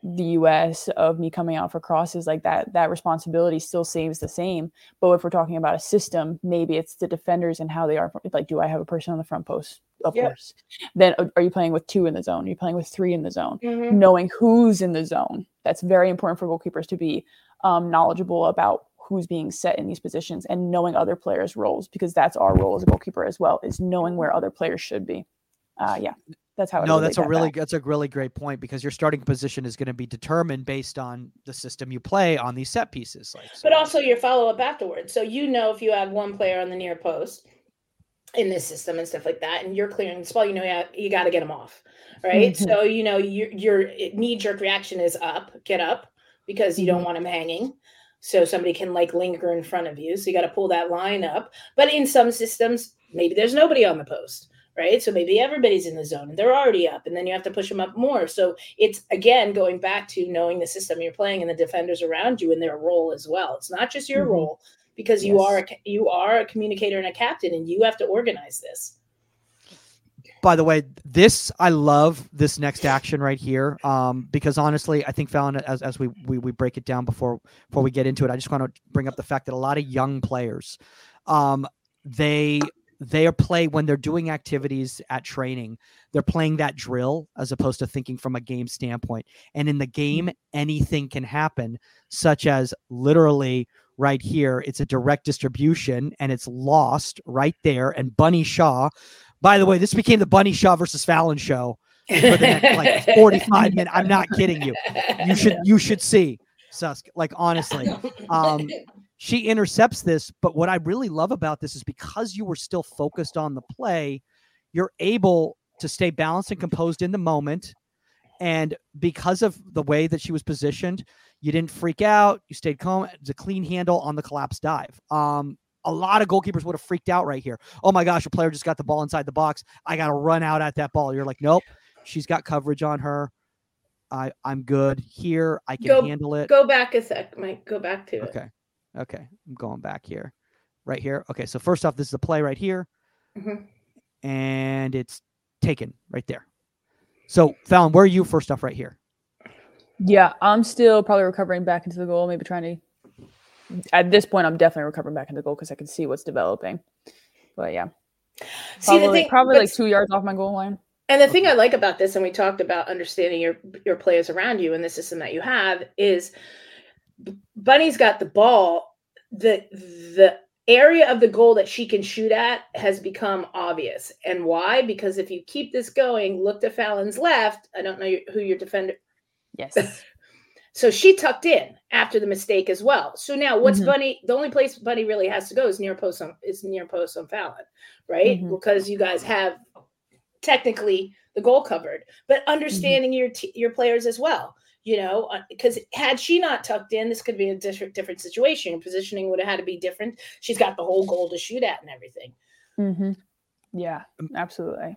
the US of me coming out for crosses like that that responsibility still seems the same. But if we're talking about a system maybe it's the defenders and how they are like do I have a person on the front post? Of yep. course. Then uh, are you playing with two in the zone? Are you playing with three in the zone? Mm-hmm. knowing who's in the zone that's very important for goalkeepers to be um, knowledgeable about who's being set in these positions and knowing other players roles because that's our role as a goalkeeper as well is knowing where other players should be. Uh, yeah That's how. no, that's a really back. that's a really great point because your starting position is going to be determined based on the system you play on these set pieces. Like, so. but also your follow up afterwards. So you know if you have one player on the near post in this system and stuff like that, and you're clearing the spell, you know you, you got to get them off, right? Mm-hmm. So you know your your knee jerk reaction is up, get up because you mm-hmm. don't want them hanging so somebody can like linger in front of you. So you got to pull that line up. But in some systems, maybe there's nobody on the post, right? So maybe everybody's in the zone and they're already up, and then you have to push them up more. So it's again going back to knowing the system you're playing and the defenders around you and their role as well. It's not just your mm-hmm. role because yes. you are a, you are a communicator and a captain, and you have to organize this by the way, this I love this next action right here. Um, because honestly, I think Phallon, as as we, we we break it down before before we get into it, I just want to bring up the fact that a lot of young players, um, they they are play when they're doing activities at training they're playing that drill as opposed to thinking from a game standpoint and in the game anything can happen such as literally right here it's a direct distribution and it's lost right there and bunny shaw by the way, this became the Bunny Shaw versus Phallon show for the next like 45 minutes. I'm not kidding you. You should you should see Susk. Like honestly. Um she intercepts this, but what I really love about this is because you were still focused on the play, you're able to stay balanced and composed in the moment. And because of the way that she was positioned, you didn't freak out. You stayed calm. It's a clean handle on the collapse dive. Um, a lot of goalkeepers would have freaked out right here. Oh my gosh, a player just got the ball inside the box. I got to run out at that ball. You're like, nope, she's got coverage on her. I I'm good here. I can go, handle it. Go back a sec, Mike. Go back to okay. it. Okay. Okay. I'm going back here. Right here. Okay. So first off, this is the play right here. Mm-hmm. And it's taken right there. So Phallon, where are you first off right here? Yeah, I'm still probably recovering back into the goal, maybe trying to at this point, I'm definitely recovering back into the goal because I can see what's developing. But yeah, see, probably, thing, probably like two yards off my goal line. And the thing I like about this, and we talked about understanding your your players around you and the system that you have, is Bunny's got the ball. The the area of the goal that she can shoot at has become obvious. And why? Because if you keep this going, look to Phallon's left. I don't know who your defender. Yes. So she tucked in after the mistake as well. So now what's mm-hmm. Bunny? The only place Bunny really has to go is near post on is near post on Phallon, right? Mm-hmm. Because you guys have technically the goal covered, but mm-hmm. understanding mm-hmm. your t- your players as well. You know, because uh, had she not tucked in, this could be a different different situation. Your positioning would have had to be different. She's got the whole goal to shoot at and everything. Mm-hmm. Yeah, um, absolutely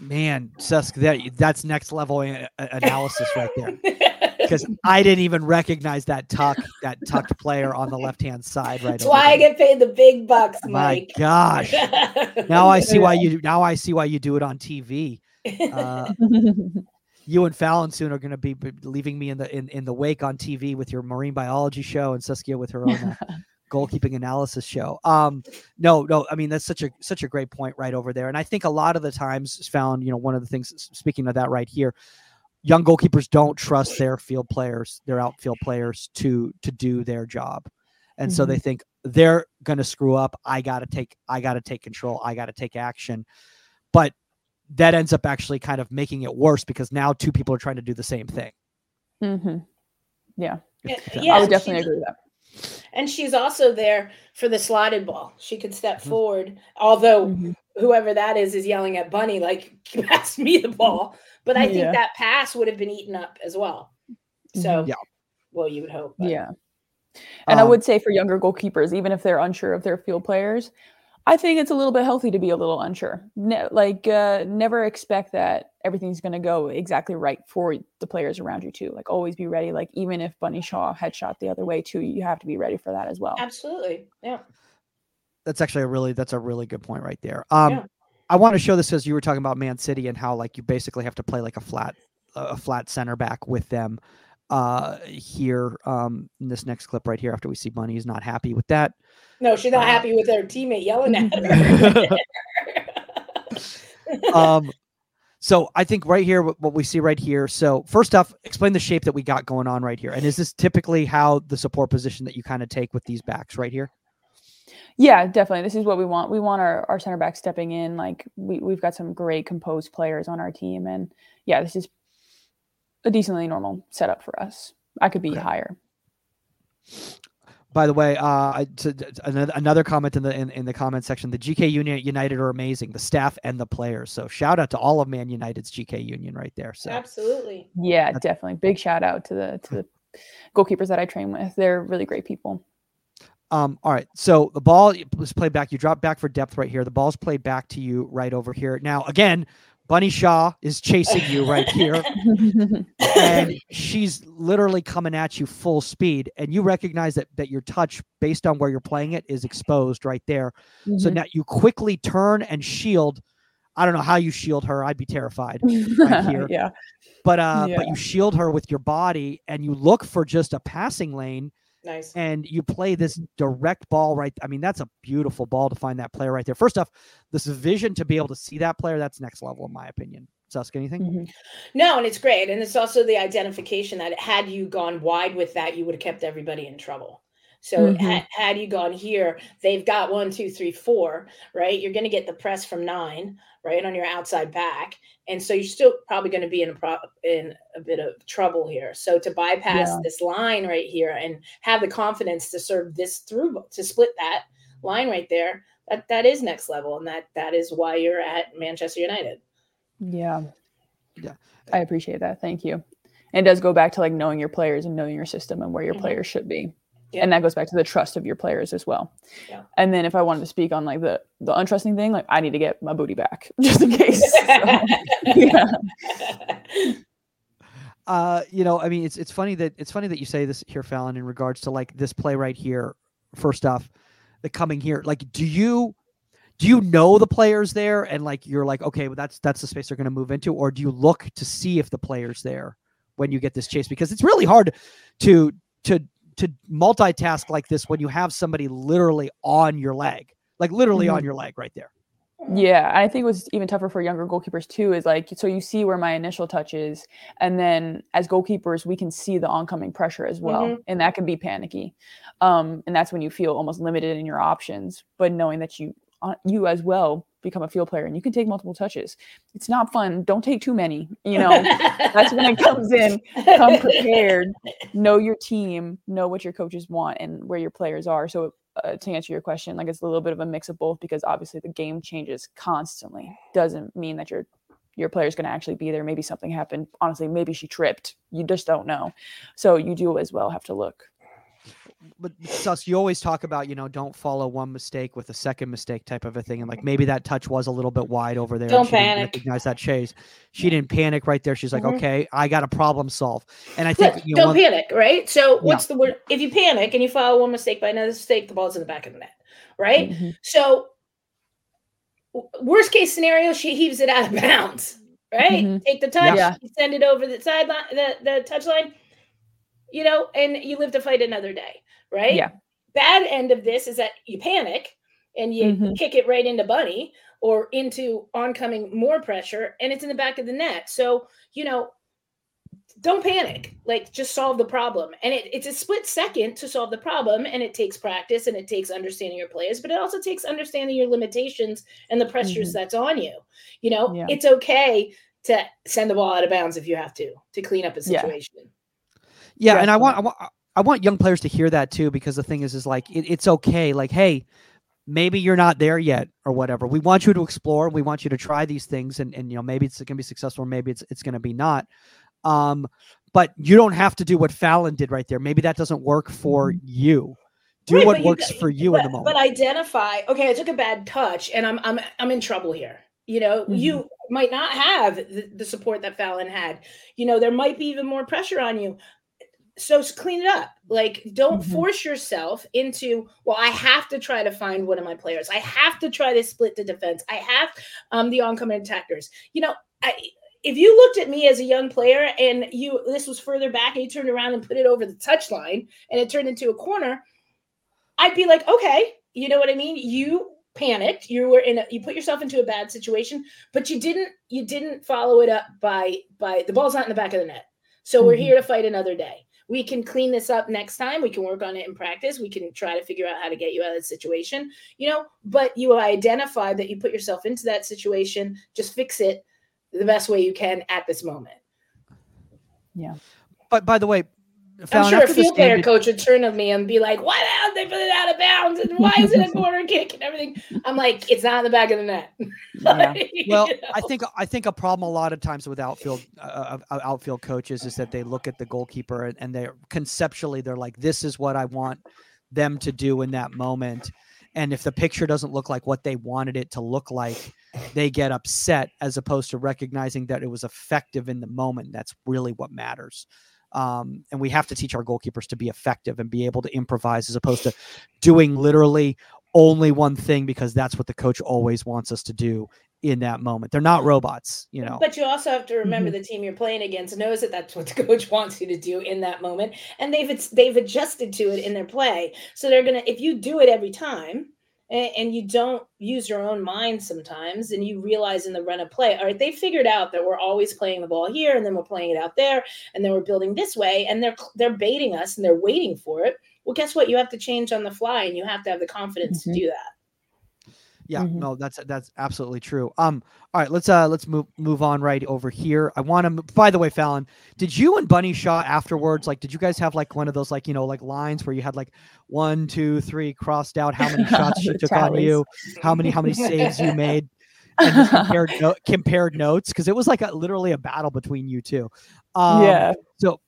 man, Susk, that that's next level a- analysis right there. Because I didn't even recognize that tuck, that tucked player on the left hand side. Right. That's why there. I get paid the big bucks, Mike. My gosh. now I see why you. Now I see why you do it on TV. Uh, you and Phallon soon are going to be leaving me in the in, in the wake on TV with your marine biology show and Saskia with her own uh, goalkeeping analysis show. Um, no, no, I mean that's such a such a great point right over there. And I think a lot of the times found, you know, one of the things speaking of that right here, young goalkeepers don't trust their field players, their outfield players to to do their job. And mm-hmm. so they mm-hmm. think they're going to screw up. I got to take I got to take control. I got to take action. But that ends up actually kind of making it worse because now two people are trying to do the same thing. Mm-hmm. Yeah. yeah. I would definitely agree with that. And she's also there for the slotted ball. She could step mm-hmm. forward, although mm-hmm. whoever that is is yelling at Bunny, like, pass me the ball. But I think yeah. that pass would have been eaten up as well. So, mm-hmm. yeah. well, you would hope. But. Yeah. And um, I would say for younger goalkeepers, even if they're unsure of their field players, I think it's a little bit healthy to be a little unsure. Ne- like, uh, never expect that everything's going to go exactly right for the players around you, too. Like, always be ready. Like, even if Bunny Shaw had shot the other way, too, you have to be ready for that as well. Absolutely. Yeah. That's actually a really, that's a really good point right there. Um, yeah. I want to show this as you were talking about Man City and how, like, you basically have to play like a flat, a flat center back with them uh here um in this next clip right here after we see Bunny is not happy with that. No, she's not uh, happy with her teammate yelling at her. um, so I think right here, what we see right here. So first off, explain the shape that we got going on right here. And is this typically how the support position that you kind of take with these backs right here? Yeah, definitely. This is what we want. We want our, our center back stepping in. Like we, we've got some great composed players on our team. And yeah, this is a decently normal setup for us. I could be okay. higher. By the way, uh, to, to, another comment in the in, in the comment section: the GK Union United are amazing, the staff and the players. So shout out to all of Man United's GK Union right there. So absolutely, yeah, definitely. Big shout out to the to the goalkeepers that I train with. They're really great people. Um, all right. So the ball was played back. You drop back for depth right here. The ball's played back to you right over here. Now, again, Bunny Shaw is chasing you right here. and she's literally coming at you full speed. And you recognize that that your touch, based on where you're playing it, is exposed right there. Mm-hmm. So now you quickly turn and shield. I don't know how you shield her. I'd be terrified right here. yeah. But uh, yeah. but you shield her with your body and you look for just a passing lane Nice. And you play this direct ball right. I mean, that's a beautiful ball to find that player right there. First off, this vision to be able to see that player, that's next level, in my opinion. Susk, anything? Mm-hmm. No, and it's great. And it's also the identification that had you gone wide with that, you would have kept everybody in trouble. So mm-hmm. had, had you gone here, they've got one, two, three, four, right? You're going to get the press from nine, right, on your outside back, and so you're still probably going to be in a pro- in a bit of trouble here. So to bypass yeah. this line right here and have the confidence to serve this through to split that line right there, that that is next level, and that that is why you're at Manchester United. Yeah, yeah, I appreciate that. Thank you. And it does go back to like knowing your players and knowing your system and where your mm-hmm. players should be. Yeah. And that goes back to the trust of your players as well. Yeah. And then if I wanted to speak on like the the untrusting thing, like I need to get my booty back just in case. so, yeah. Uh, you know, I mean, it's it's funny that it's funny that you say this here, Phallon, in regards to like this play right here. First off, the coming here, like, do you do you know the players there, and like you're like, okay, well, that's that's the space they're going to move into, or do you look to see if the players there when you get this chase? Because it's really hard to to to multitask like this when you have somebody literally on your leg, like literally mm-hmm. on your leg right there. Yeah, I think what's even tougher for younger goalkeepers too is like so you see where my initial touch is, and then as goalkeepers we can see the oncoming pressure as well, mm-hmm. and that can be panicky, um, and that's when you feel almost limited in your options. But knowing that you uh, you as well become a field player and you can take multiple touches. It's not fun. Don't take too many. You know, that's when it comes in. Come prepared. Know your team. Know what your coaches want and where your players are. So uh, to answer your question, like it's a little bit of a mix of both because obviously the game changes constantly. Doesn't mean that your your player's going to actually be there. Maybe something happened. Honestly, maybe she tripped. You just don't know. So you do as well have to look but sus you always talk about you know don't follow one mistake with a second mistake type of a thing and like maybe that touch was a little bit wide over there don't panic recognize that chase she didn't panic right there she's like mm-hmm. okay i got a problem solve and i think you know, don't one, panic right so what's yeah. the word if you panic and you follow one mistake by another mistake the ball's in the back of the net right mm-hmm. so worst case scenario she heaves it out of bounds right mm-hmm. take the touch yeah. send it over the sideline the, the touch line you know and you live to fight another day right? Yeah. Bad end of this is that you panic and you mm-hmm. kick it right into Bunny or into oncoming more pressure and it's in the back of the net. So, you know, don't panic. Like just solve the problem. And it, it's a split second to solve the problem. And it takes practice and it takes understanding your players, but it also takes understanding your limitations and the pressures mm-hmm. that's on you. You know, yeah. it's okay to send the ball out of bounds if you have to to clean up a situation. Yeah, yeah and I want, I want I want young players to hear that too, because the thing is, is like it, it's okay. Like, hey, maybe you're not there yet, or whatever. We want you to explore. We want you to try these things, and and you know maybe it's going to be successful, or maybe it's it's going to be not. Um, but you don't have to do what Phallon did right there. Maybe that doesn't work for mm-hmm. you. Do right, what works you, for you but, in the moment. But identify. Okay, I took a bad touch, and I'm I'm I'm in trouble here. You know, mm-hmm. you might not have the, the, support that Phallon had. You know, there might be even more pressure on you so clean it up. Like don't mm-hmm. force yourself into well i have to try to find one of my players. I have to try to split the defense. I have um the oncoming attackers. You know i if you looked at me as a young player and you this was further back and you turned around and put it over the touch line and it turned into a corner i'd be like okay you know what i mean? You panicked. You were in a, you put yourself into a bad situation but you didn't you didn't follow it up by by the ball's not in the back of the net. So mm-hmm. we're here to fight another day we can clean this up next time. We can work on it in practice. We can try to figure out how to get you out of the situation, you know, but you identify that you put yourself into that situation, just fix it the best way you can at this moment. Yeah. But by the way, I'm sure a field player coach would turn to me and be like, "Why the hell they put it out of bounds? And why is it a corner kick and everything?" I'm like, "It's not in the back of the net." Yeah. well, you know? I think I think a problem a lot of times with outfield uh, uh, outfield coaches is that they look at the goalkeeper and, and they're conceptually they're like, "This is what I want them to do in that moment." And if the picture doesn't look like what they wanted it to look like, they get upset as opposed to recognizing that it was effective in the moment. That's really what matters. Um, and we have to teach our goalkeepers to be effective and be able to improvise as opposed to doing literally only one thing because that's what the coach always wants us to do in that moment. They're not robots, you know. But you also have to remember mm-hmm. the team you're playing against knows that that's what the coach wants you to do in that moment, and they've they've adjusted to it in their play. So they're gonna if you do it every time, and, and you don't use your own mind sometimes and you realize in the run of play all right they figured out that we're always playing the ball here and then we're playing it out there and then we're building this way and they're they're baiting us and they're waiting for it. Well guess what? You have to change on the fly and you have to have the confidence mm-hmm. to do that yeah, mm-hmm. no, that's that's absolutely true. Um, all right, let's uh let's move move on right over here. I want to. By the way, Phallon, did you and Bunny Shaw afterwards? Like, did you guys have like one of those like you know like lines where you had like one, two, three crossed out how many shots she took on you, how many how many saves you made, and compared no, compared notes because it was like a, literally a battle between you two. Um, yeah. So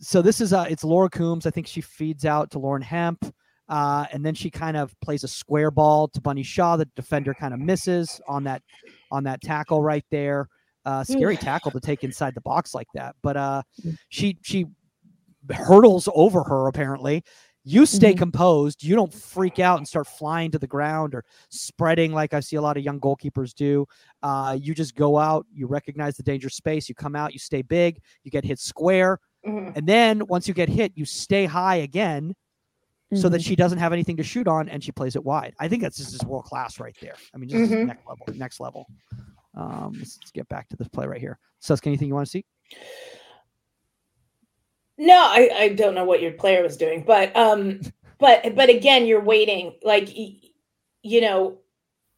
so this is uh it's Laura Coombs. I think she feeds out to Lauren Hemp. Uh, and then she kind of plays a square ball to Bunny Shaw. The defender kind of misses on that on that tackle right there. Uh, scary tackle to take inside the box like that. But uh, mm. she she hurdles over her apparently. You stay mm-hmm. composed. You don't freak out and start flying to the ground or spreading like I see a lot of young goalkeepers do. Uh, you just go out. You recognize the danger space. You come out. You stay big. You get hit square. Mm-hmm. And then once you get hit, you stay high again mm-hmm. so that mm-hmm. she doesn't have anything to shoot on and she plays it wide. I think that's just world class right there. I mean, just mm-hmm. next level, next level. Um, let's, let's, get back to this play right here. Susk, anything you want to see? No, I, I don't know what your player was doing, but um, but but again, you're waiting. Like you know,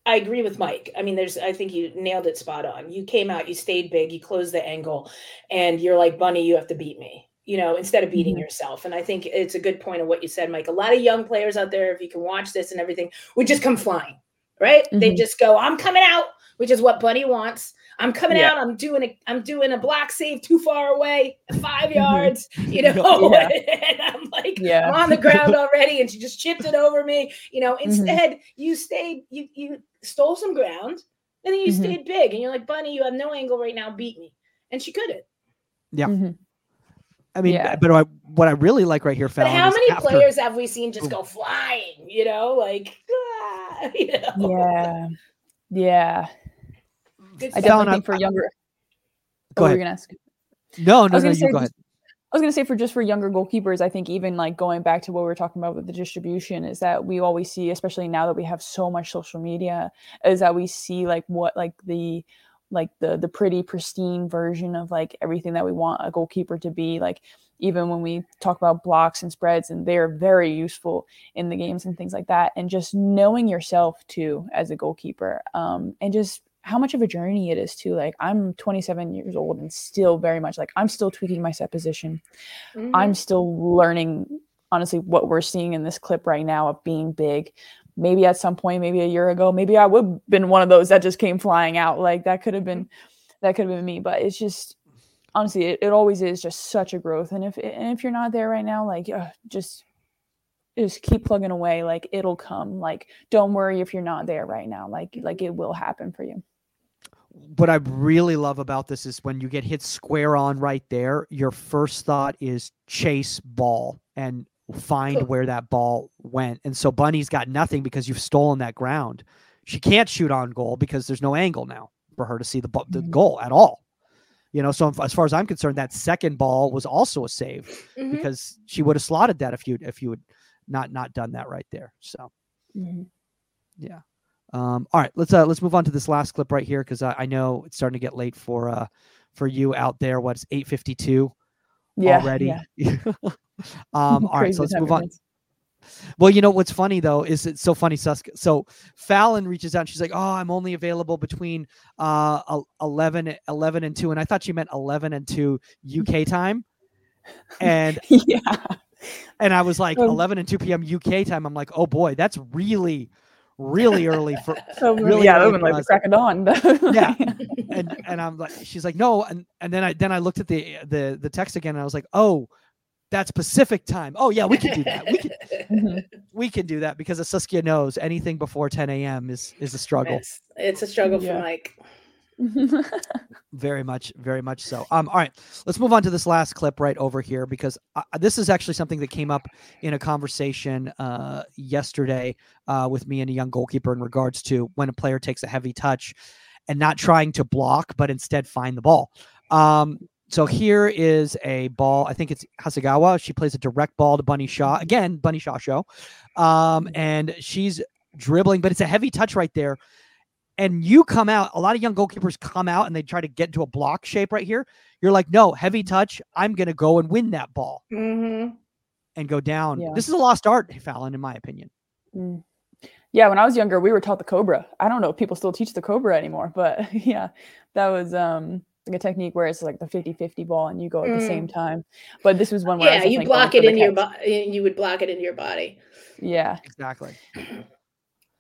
I agree with Mike. I mean, there's I think you nailed it spot on. You came out, you stayed big, you closed the angle, and you're like, Bunny, you have to beat me you know, instead of beating mm-hmm. yourself. And I think it's a good point of what you said, Mike. A lot of young players out there, if you can watch this and everything, would just come flying, right? Mm-hmm. They just go, I'm coming out, which is what Bunny wants. I'm coming yeah. out. I'm doing a I'm doing a block save too far away, 5 mm-hmm. yards, you know. Yeah. and I'm like, yeah. I'm on the ground already, and she just chipped it over me. You know, mm-hmm. instead, mm-hmm. you stayed, you you stole some ground, and then you mm-hmm. stayed big, and you're like, Bunny, you have no angle right now, beat me. And she couldn't. Yeah. I mean, yeah. but I, what I really like right here, Phallon, but how many after... players have we seen just go flying? You know, like, ah, you know? yeah, yeah. Good I definitely think for younger. Go ahead. Were gonna ask? No, no, no. You go ahead. I was going to say for just for younger goalkeepers, I think even like going back to what we were talking about with the distribution is that we always see, especially now that we have so much social media, is that we see like what like the like the the pretty pristine version of like everything that we want a goalkeeper to be like even when we talk about blocks and spreads and they're very useful in the games and things like that. And just knowing yourself too as a goalkeeper um, and just how much of a journey it is too. Like i'm 27 years old and still very much like i'm still tweaking my set position. Mm-hmm. i'm still learning honestly what we're seeing in this clip right now of being big maybe at some point, maybe a year ago, maybe I would have been one of those that just came flying out. Like that could have been, that could have been me. But it's just honestly, it, it always is just such a growth. And if and if you're not there right now, like just just keep plugging away. Like it'll come. Like don't worry if you're not there right now. Like like it will happen for you. What I really love about this is when you get hit square on right there, your first thought is chase ball and find where that ball went. And so Bunny's got nothing because you've stolen that ground. She can't shoot on goal because there's no angle now for her to see the, the mm-hmm. goal at all. You know, so as far as I'm concerned, that second ball was also a save mm-hmm. because she would have slotted that if you if you had not not done that right there. So, mm-hmm. yeah. Um, all right, let's uh, let's move on to this last clip right here because I, I know it's starting to get late for uh for you out there. What's eight fifty two? yeah, already. Yeah. um, all right, so let's move on. Well, you know what's funny though is it's so funny, Susk. So Phallon reaches out and she's like, "Oh, I'm only available between uh 11, 11 and two, and I thought she meant eleven and two UK time. And yeah, and I was like, 11 and 2 p.m. UK time. I'm like, oh boy, that's really, really early for. so, really yeah, early like the crack of dawn. yeah, and and I'm like, she's like, no, and and then I then I looked at the the the text again, and I was like, oh, that's Pacific time. Oh yeah, we can do that. We can mm-hmm. we can do that because as Saskia knows, anything before 10 a.m. is is a struggle. It's, it's a struggle yeah. for Mike. very much very much so um all right let's move on to this last clip right over here because uh, this is actually something that came up in a conversation uh yesterday uh with me and a young goalkeeper in regards to when a player takes a heavy touch and not trying to block but instead find the ball um so here is a ball. I think it's Hasegawa. She plays a direct ball to Bunny Shaw. Again, Bunny Shaw show. Um, and she's dribbling, but it's a heavy touch right there and you come out, a lot of young goalkeepers come out and they try to get into a block shape right here. You're like, no, heavy touch. I'm going to go and win that ball mm-hmm. and go down. Yeah. This is a lost art, Phallon, in my opinion. Mm. Yeah, when I was younger, we were taught the cobra. I don't know if people still teach the cobra anymore, but yeah, that was um like a technique where it's like the 50-50 ball and you go at mm. the same time. But this was one where yeah, you block it in your body. You would block it into your body. Yeah, exactly.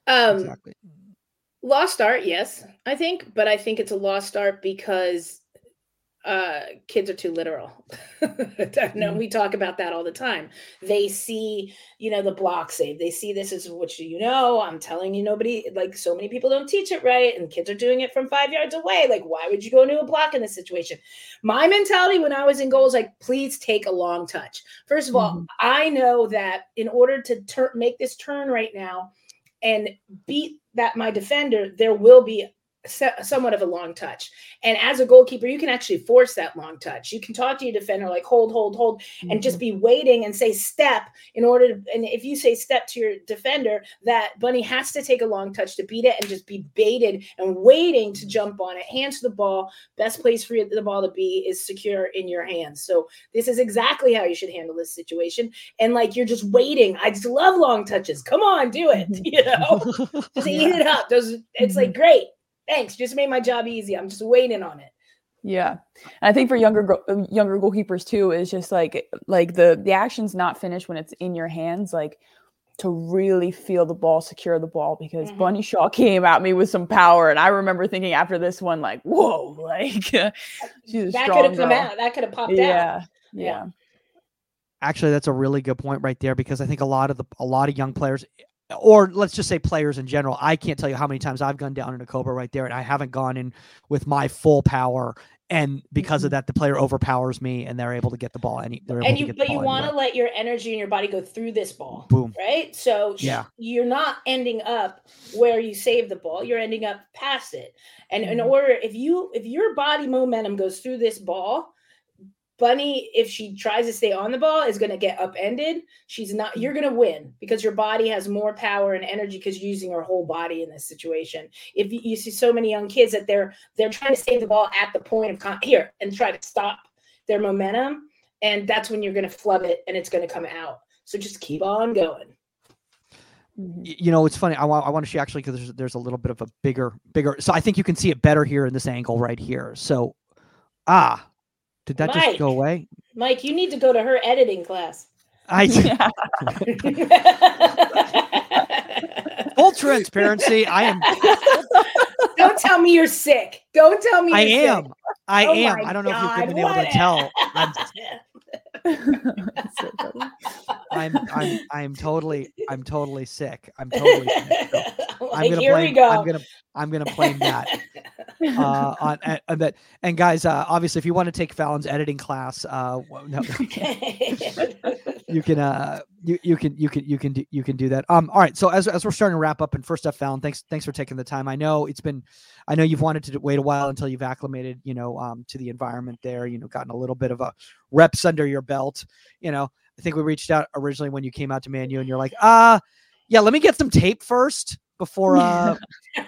Um, exactly lost art yes i think but i think it's a lost art because uh kids are too literal. No mm-hmm. we talk about that all the time. They see you know the block save they see this is what you know. I'm telling you nobody like so many people don't teach it right and kids are doing it from five yards away. Like why would you go into a block in this situation? My mentality when i was in goals like please take a long touch. First of all mm-hmm. i know that in order to make this turn right now and beat that my defender, there will be somewhat of a long touch. And as a goalkeeper, you can actually force that long touch. You can talk to your defender like hold, hold, hold, mm-hmm. and just mm-hmm. be waiting and say step in order to. And if you say step to your defender, that bunny has to take a long touch to beat it and just be baited and waiting to jump on it. Hands to the ball. Best place for the ball to be is secure in your hands. So this is exactly how you should handle this situation. And like you're just waiting. I just love long touches. Come on, do it. You know, just eat it up. Those it's like mm-hmm. great thanks just made my job easy. I'm just waiting on it. Yeah. And i think for younger uh, younger goalkeepers too is just like like the the action's not finished when it's in your hands like to really feel the ball secure the ball because mm-hmm. bunny shaw came at me with some power and i remember thinking after this one like whoa like she's that could have come out that could have popped yeah, out yeah. yeah. Actually that's a really good point right there because i think a lot of the a lot of young players or let's just say players in general. I can't tell you how many times I've gone down in a cobra right there, and I haven't gone in with my full power. And because mm-hmm. of that, the player overpowers me, and they're able to get the ball. Any, and you, but you want to let your energy and your body go through this ball, boom, right? So yeah, you're not ending up where you save the ball. You're ending up past it. And mm-hmm. in order, if you if your body momentum goes through this ball, Bunny, if she tries to stay on the ball, is going to get upended. She's not, you're going to win because your body has more power and energy because you're using her whole body in this situation. If you, you, see so many young kids that they're they're trying to save the ball at the point of con- here and try to stop their momentum, and that's when you're going to flub it and it's going to come out. So just keep on going. Mm-hmm. You know, it's funny. I want I want to see actually because there's there's a little bit of a bigger bigger. So I think you can see it better here in this angle right here. So ah, did that Mike, just go away? Mike, you need to go to her editing class. I full transparency. I am. Don't tell me you're sick. Don't tell me. I am. Sick. I oh am. I don't know God, if you've been what? able to tell. I'm, I'm I'm I'm totally I'm totally sick. I'm totally sick. So I'm gonna blame go. I'm gonna I'm gonna blame that. Uh, on, on that and guys, uh, obviously, if you want to take Phallon's editing class, uh, no, you can uh you, you can you can you can do you can do that. Um, all right. So as as we're starting to wrap up, and first up, Phallon, thanks thanks for taking the time. I know it's been, I know you've wanted to wait a while until you've acclimated, you know, um, to the environment there. You know, gotten a little bit of a reps under your belt. You know, I think we reached out originally when you came out to Man U, and you're like, uh, yeah, let me get some tape first before uh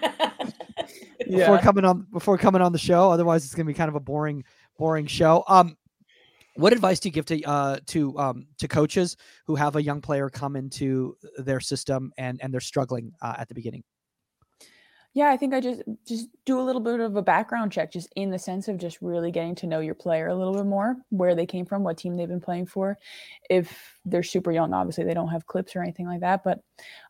before coming on before coming on the show. Otherwise, it's gonna be kind of a boring boring show. Um, what advice do you give to uh, to um, to coaches who have a young player come into their system and and they're struggling uh, at the beginning? Yeah, I think I just just do a little bit of a background check, just in the sense of just really getting to know your player a little bit more, where they came from, what team they've been playing for. If they're super young, obviously they don't have clips or anything like that, but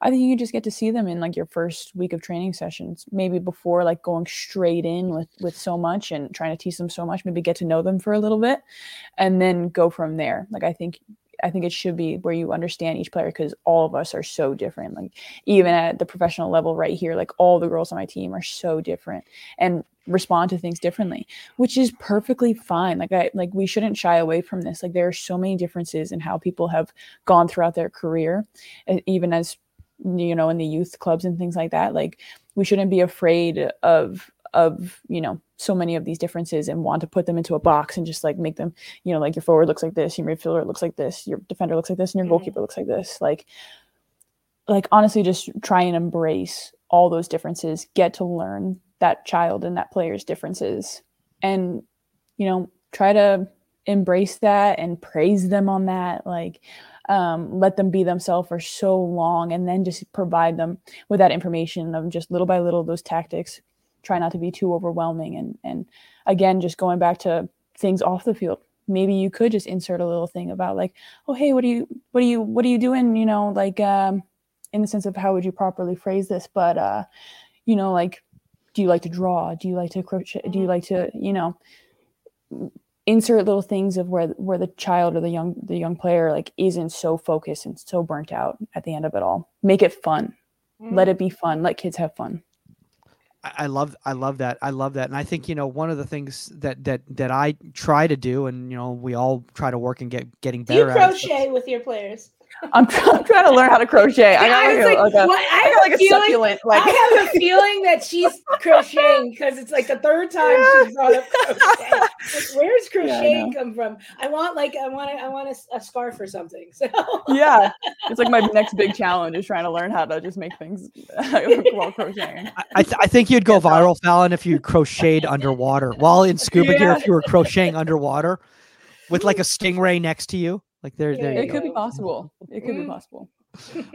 I think you just get to see them in like your first week of training sessions, maybe before like going straight in with with so much and trying to teach them so much. Maybe get to know them for a little bit, and then go from there. Like I think I think it should be where you understand each player because all of us are so different. Like even at the professional level right here, like all the girls on my team are so different and respond to things differently, which is perfectly fine. Like I like we shouldn't shy away from this. Like there are so many differences in how people have gone throughout their career, even as you know in the youth clubs and things like that. Like we shouldn't be afraid of of you know so many of these differences and want to put them into a box and just like make them you know like your forward looks like this your midfielder looks like this your defender looks like this and your mm-hmm. goalkeeper looks like this like like honestly just try and embrace all those differences get to learn that child and that player's differences and you know try to embrace that and praise them on that like um, let them be themselves for so long and then just provide them with that information of just little by little those tactics try not to be too overwhelming. And and again just going back to things off the field maybe you could just insert a little thing about like oh hey what are you what are you what are you doing? You know like um in the sense of how would you properly phrase this? But uh you know like do you like to draw? Do you like to crochet? Do you mm-hmm. like to you know insert little things of where where the child or the young the young player like isn't so focused and so burnt out at the end of it all. Make it fun. Mm. let it be fun. Let kids have fun I love I love that I love that and I think you know one of the things that that that I try to do and you know we all try to work and get getting better. Do you crochet with your players? I'm, I'm trying to learn how to crochet. I got like, like, a, what, I, I got like a feeling, succulent. Like I have a feeling that she's crocheting because it's like the third time yeah. she's brought up crochet. Like, where's crocheting yeah, come from? I want like I want I want a, a, scarf or something. So yeah, it's like my next big challenge is trying to learn how to just make things while crocheting. I, th- I think you'd go viral, Phallon, if you crocheted underwater while in scuba yeah. gear. If you were crocheting underwater with like a stingray next to you. Like there, there it could go. be possible. It could be possible.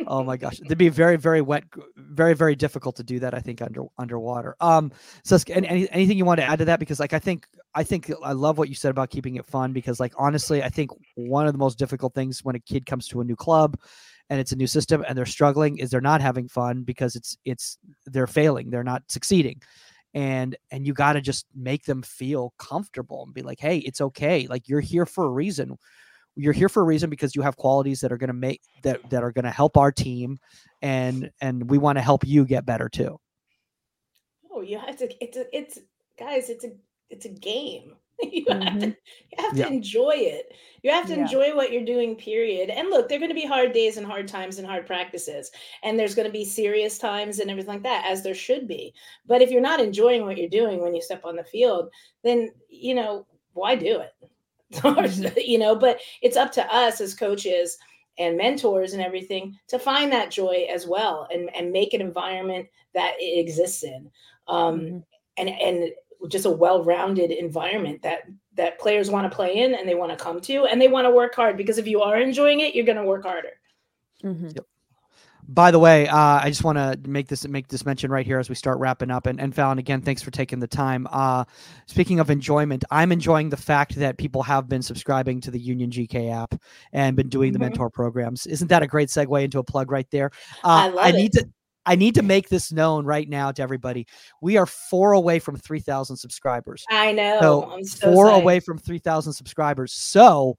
oh my gosh, it'd be very, very wet, very, very difficult to do that. I think under underwater. Um, so any, anything you want to add to that? Because like I think, I think I love what you said about keeping it fun. Because like honestly, I think one of the most difficult things when a kid comes to a new club and it's a new system and they're struggling is they're not having fun because it's it's they're failing, they're not succeeding and and you got to just make them feel comfortable and be like hey it's okay like you're here for a reason you're here for a reason because you have qualities that are going to make that that are going to help our team and and we want to help you get better too oh you have to it's a it's guys it's a it's a game you have mm-hmm. to you have to yeah. enjoy it you have to yeah. enjoy what you're doing period and look there're going to be hard days and hard times and hard practices and there's going to be serious times and everything like that as there should be but if you're not enjoying what you're doing when you step on the field then you know why do it Mm-hmm. you know, but it's up to us as coaches and mentors and everything to find that joy as well and, and make an environment that it exists in. Um, mm-hmm. and, and just a well-rounded environment that that players want to play in and they want to come to and they want to work hard because if you are enjoying it, you're going to work harder. Mm-hmm. Yep. By the way, uh, I just want to make this make this mention right here as we start wrapping up. And, and Phallon, again, thanks for taking the time. Uh, speaking of enjoyment, I'm enjoying the fact that people have been subscribing to the Union GK app and been doing mm-hmm. the mentor programs. Isn't that a great segue into a plug right there? Uh, I, love I need to. I need to make this known right now to everybody. We are four away from 3,000 subscribers. I know. So, so four away from 3,000 subscribers. So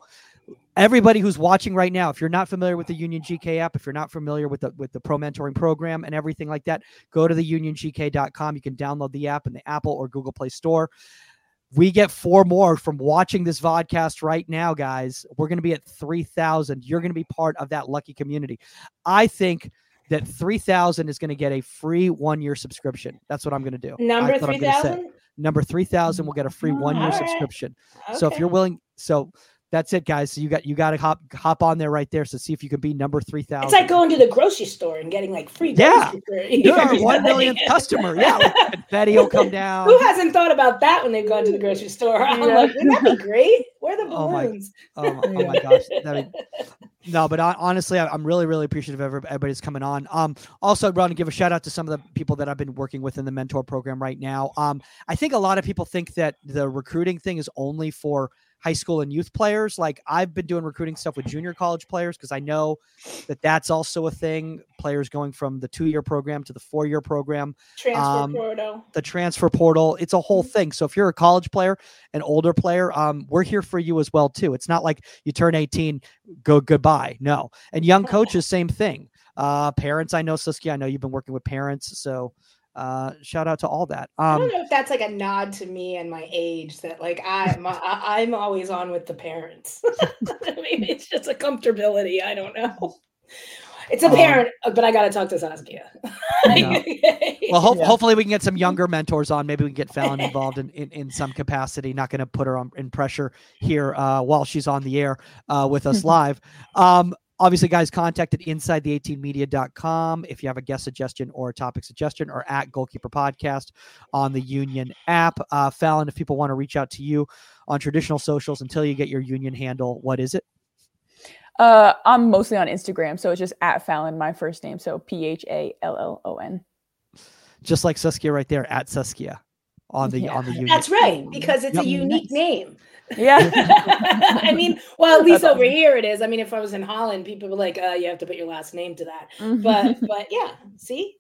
everybody who's watching right now if you're not familiar with the union gk app if you're not familiar with the with the pro mentoring program and everything like that go to the uniongk.com you can download the app in the apple or google play store. We get four more from watching this vodcast right now guys. We're going to be at 3000 you're going to be part of that lucky community. I think that 3000 is going to get a free one year subscription. That's what i'm going to do number 3000 number 3000 will get a free one year right. subscription. Okay. so if you're willing so that's it, guys. So you got you got to hop hop on there right there. So see if you can be number three thousand. It's like going to the grocery store and getting like free. Yeah, you're our one millionth customer. Yeah, Betty will come down. Who hasn't thought about that when they've gone to the grocery store? I'm yeah. like, wouldn't that be great? Where are the balloons? Oh my, oh, oh my gosh. Be, no, but honestly, I'm really, really appreciative of everybody's coming on. Um, also, I want to give a shout out to some of the people that I've been working with in the mentor program right now. Um, I think a lot of people think that the recruiting thing is only for high school and youth players. Like I've been doing recruiting stuff with junior college players because I know that that's also a thing. Players going from the two year program to the four year program. Transfer um, portal. The transfer portal. It's a whole mm-hmm. thing. So if you're a college player, an older player, um, we're here for you as well too. It's not like you turn 18, go goodbye. No. And young coaches, same thing. Uh, parents, I know Saskia. I know you've been working with parents, so uh, shout out to all that. Um, I don't know if that's like a nod to me and my age that like I, my, I am always on with the parents. Maybe it's just a comfortability. I don't know. It's a um, parent, um, but I got to talk to Saskia. no. Well, ho- yeah. hopefully we can get some younger mentors on. Maybe we can get Phallon involved in, in, in some capacity. Not going to put her on in pressure here uh, while she's on the air uh, with us live. Um, Obviously, guys, contact at inside18media.com if you have a guest suggestion or a topic suggestion or at Goalkeeper Podcast on the Union app. Uh, Phallon, if people want to reach out to you on traditional socials until you get your Union handle, what is it? Uh, I'm mostly on Instagram, so it's just at Phallon, my first name, so P H A L L O N. Just like Saskia right there at Saskia on the yeah. on the Union. That's right, because it's yep. a unique nice. name. Yeah. I mean, well, at least over here it is. I mean, if I was in Holland, people were like, uh, you have to put your last name to that. Mm-hmm. But but yeah, see?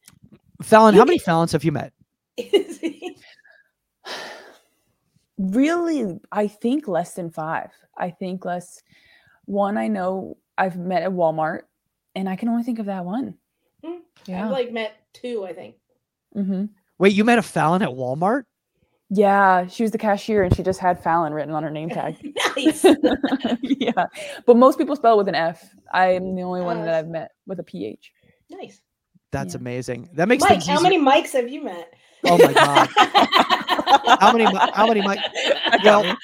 Phallon, how many Fallons have you met? really, I think less than five. I think less one I know I've met at Walmart, and I can only think of that one. Mm-hmm. Yeah. I've like met two, I think. Mm-hmm. Wait, you met a Fallon at Walmart? Yeah, she was the cashier and she just had Fallon written on her name tag. nice. yeah. But most people spell it with an F. I'm the only one that I've met with a PH. Nice. That's yeah. amazing. That makes Mike, how many mics have you met? Oh my god. how many how many mics? Well,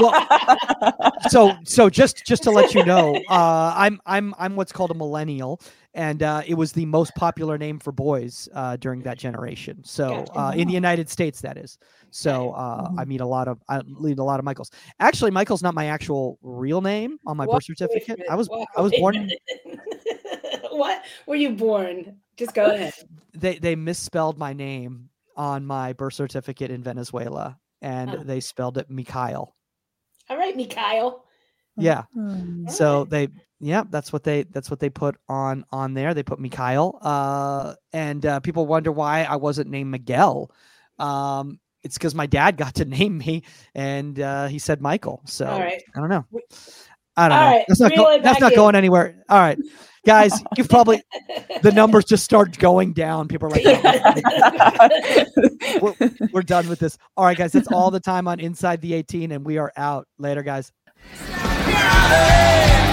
well, so so just just to let you know, uh, I'm I'm I'm what's called a millennial, and uh, it was the most popular name for boys uh, during that generation. So uh, in the United States, that is. So uh, mm-hmm. I meet a lot of I meet a lot of Michaels. Actually, Michael's not my actual real name on my birth certificate. I was I was born. what were you born? Just go ahead. They they misspelled my name on my birth certificate in Venezuela, and huh. they spelled it Mikhail. All right, Mikhail. Yeah. Mm. So they yeah, that's what they that's what they put on on there. They put Mikhail. Uh and uh, people wonder why I wasn't named Miguel. Um it's because my dad got to name me and uh he said Michael. So I don't know. I don't All know. Right, that's not, go- that's not going anywhere. All right. Guys, you've probably the numbers just start going down. People are like, oh, we're, we're done with this. All right, guys, that's all the time on Inside the 18, and we are out. Later, guys. Yeah.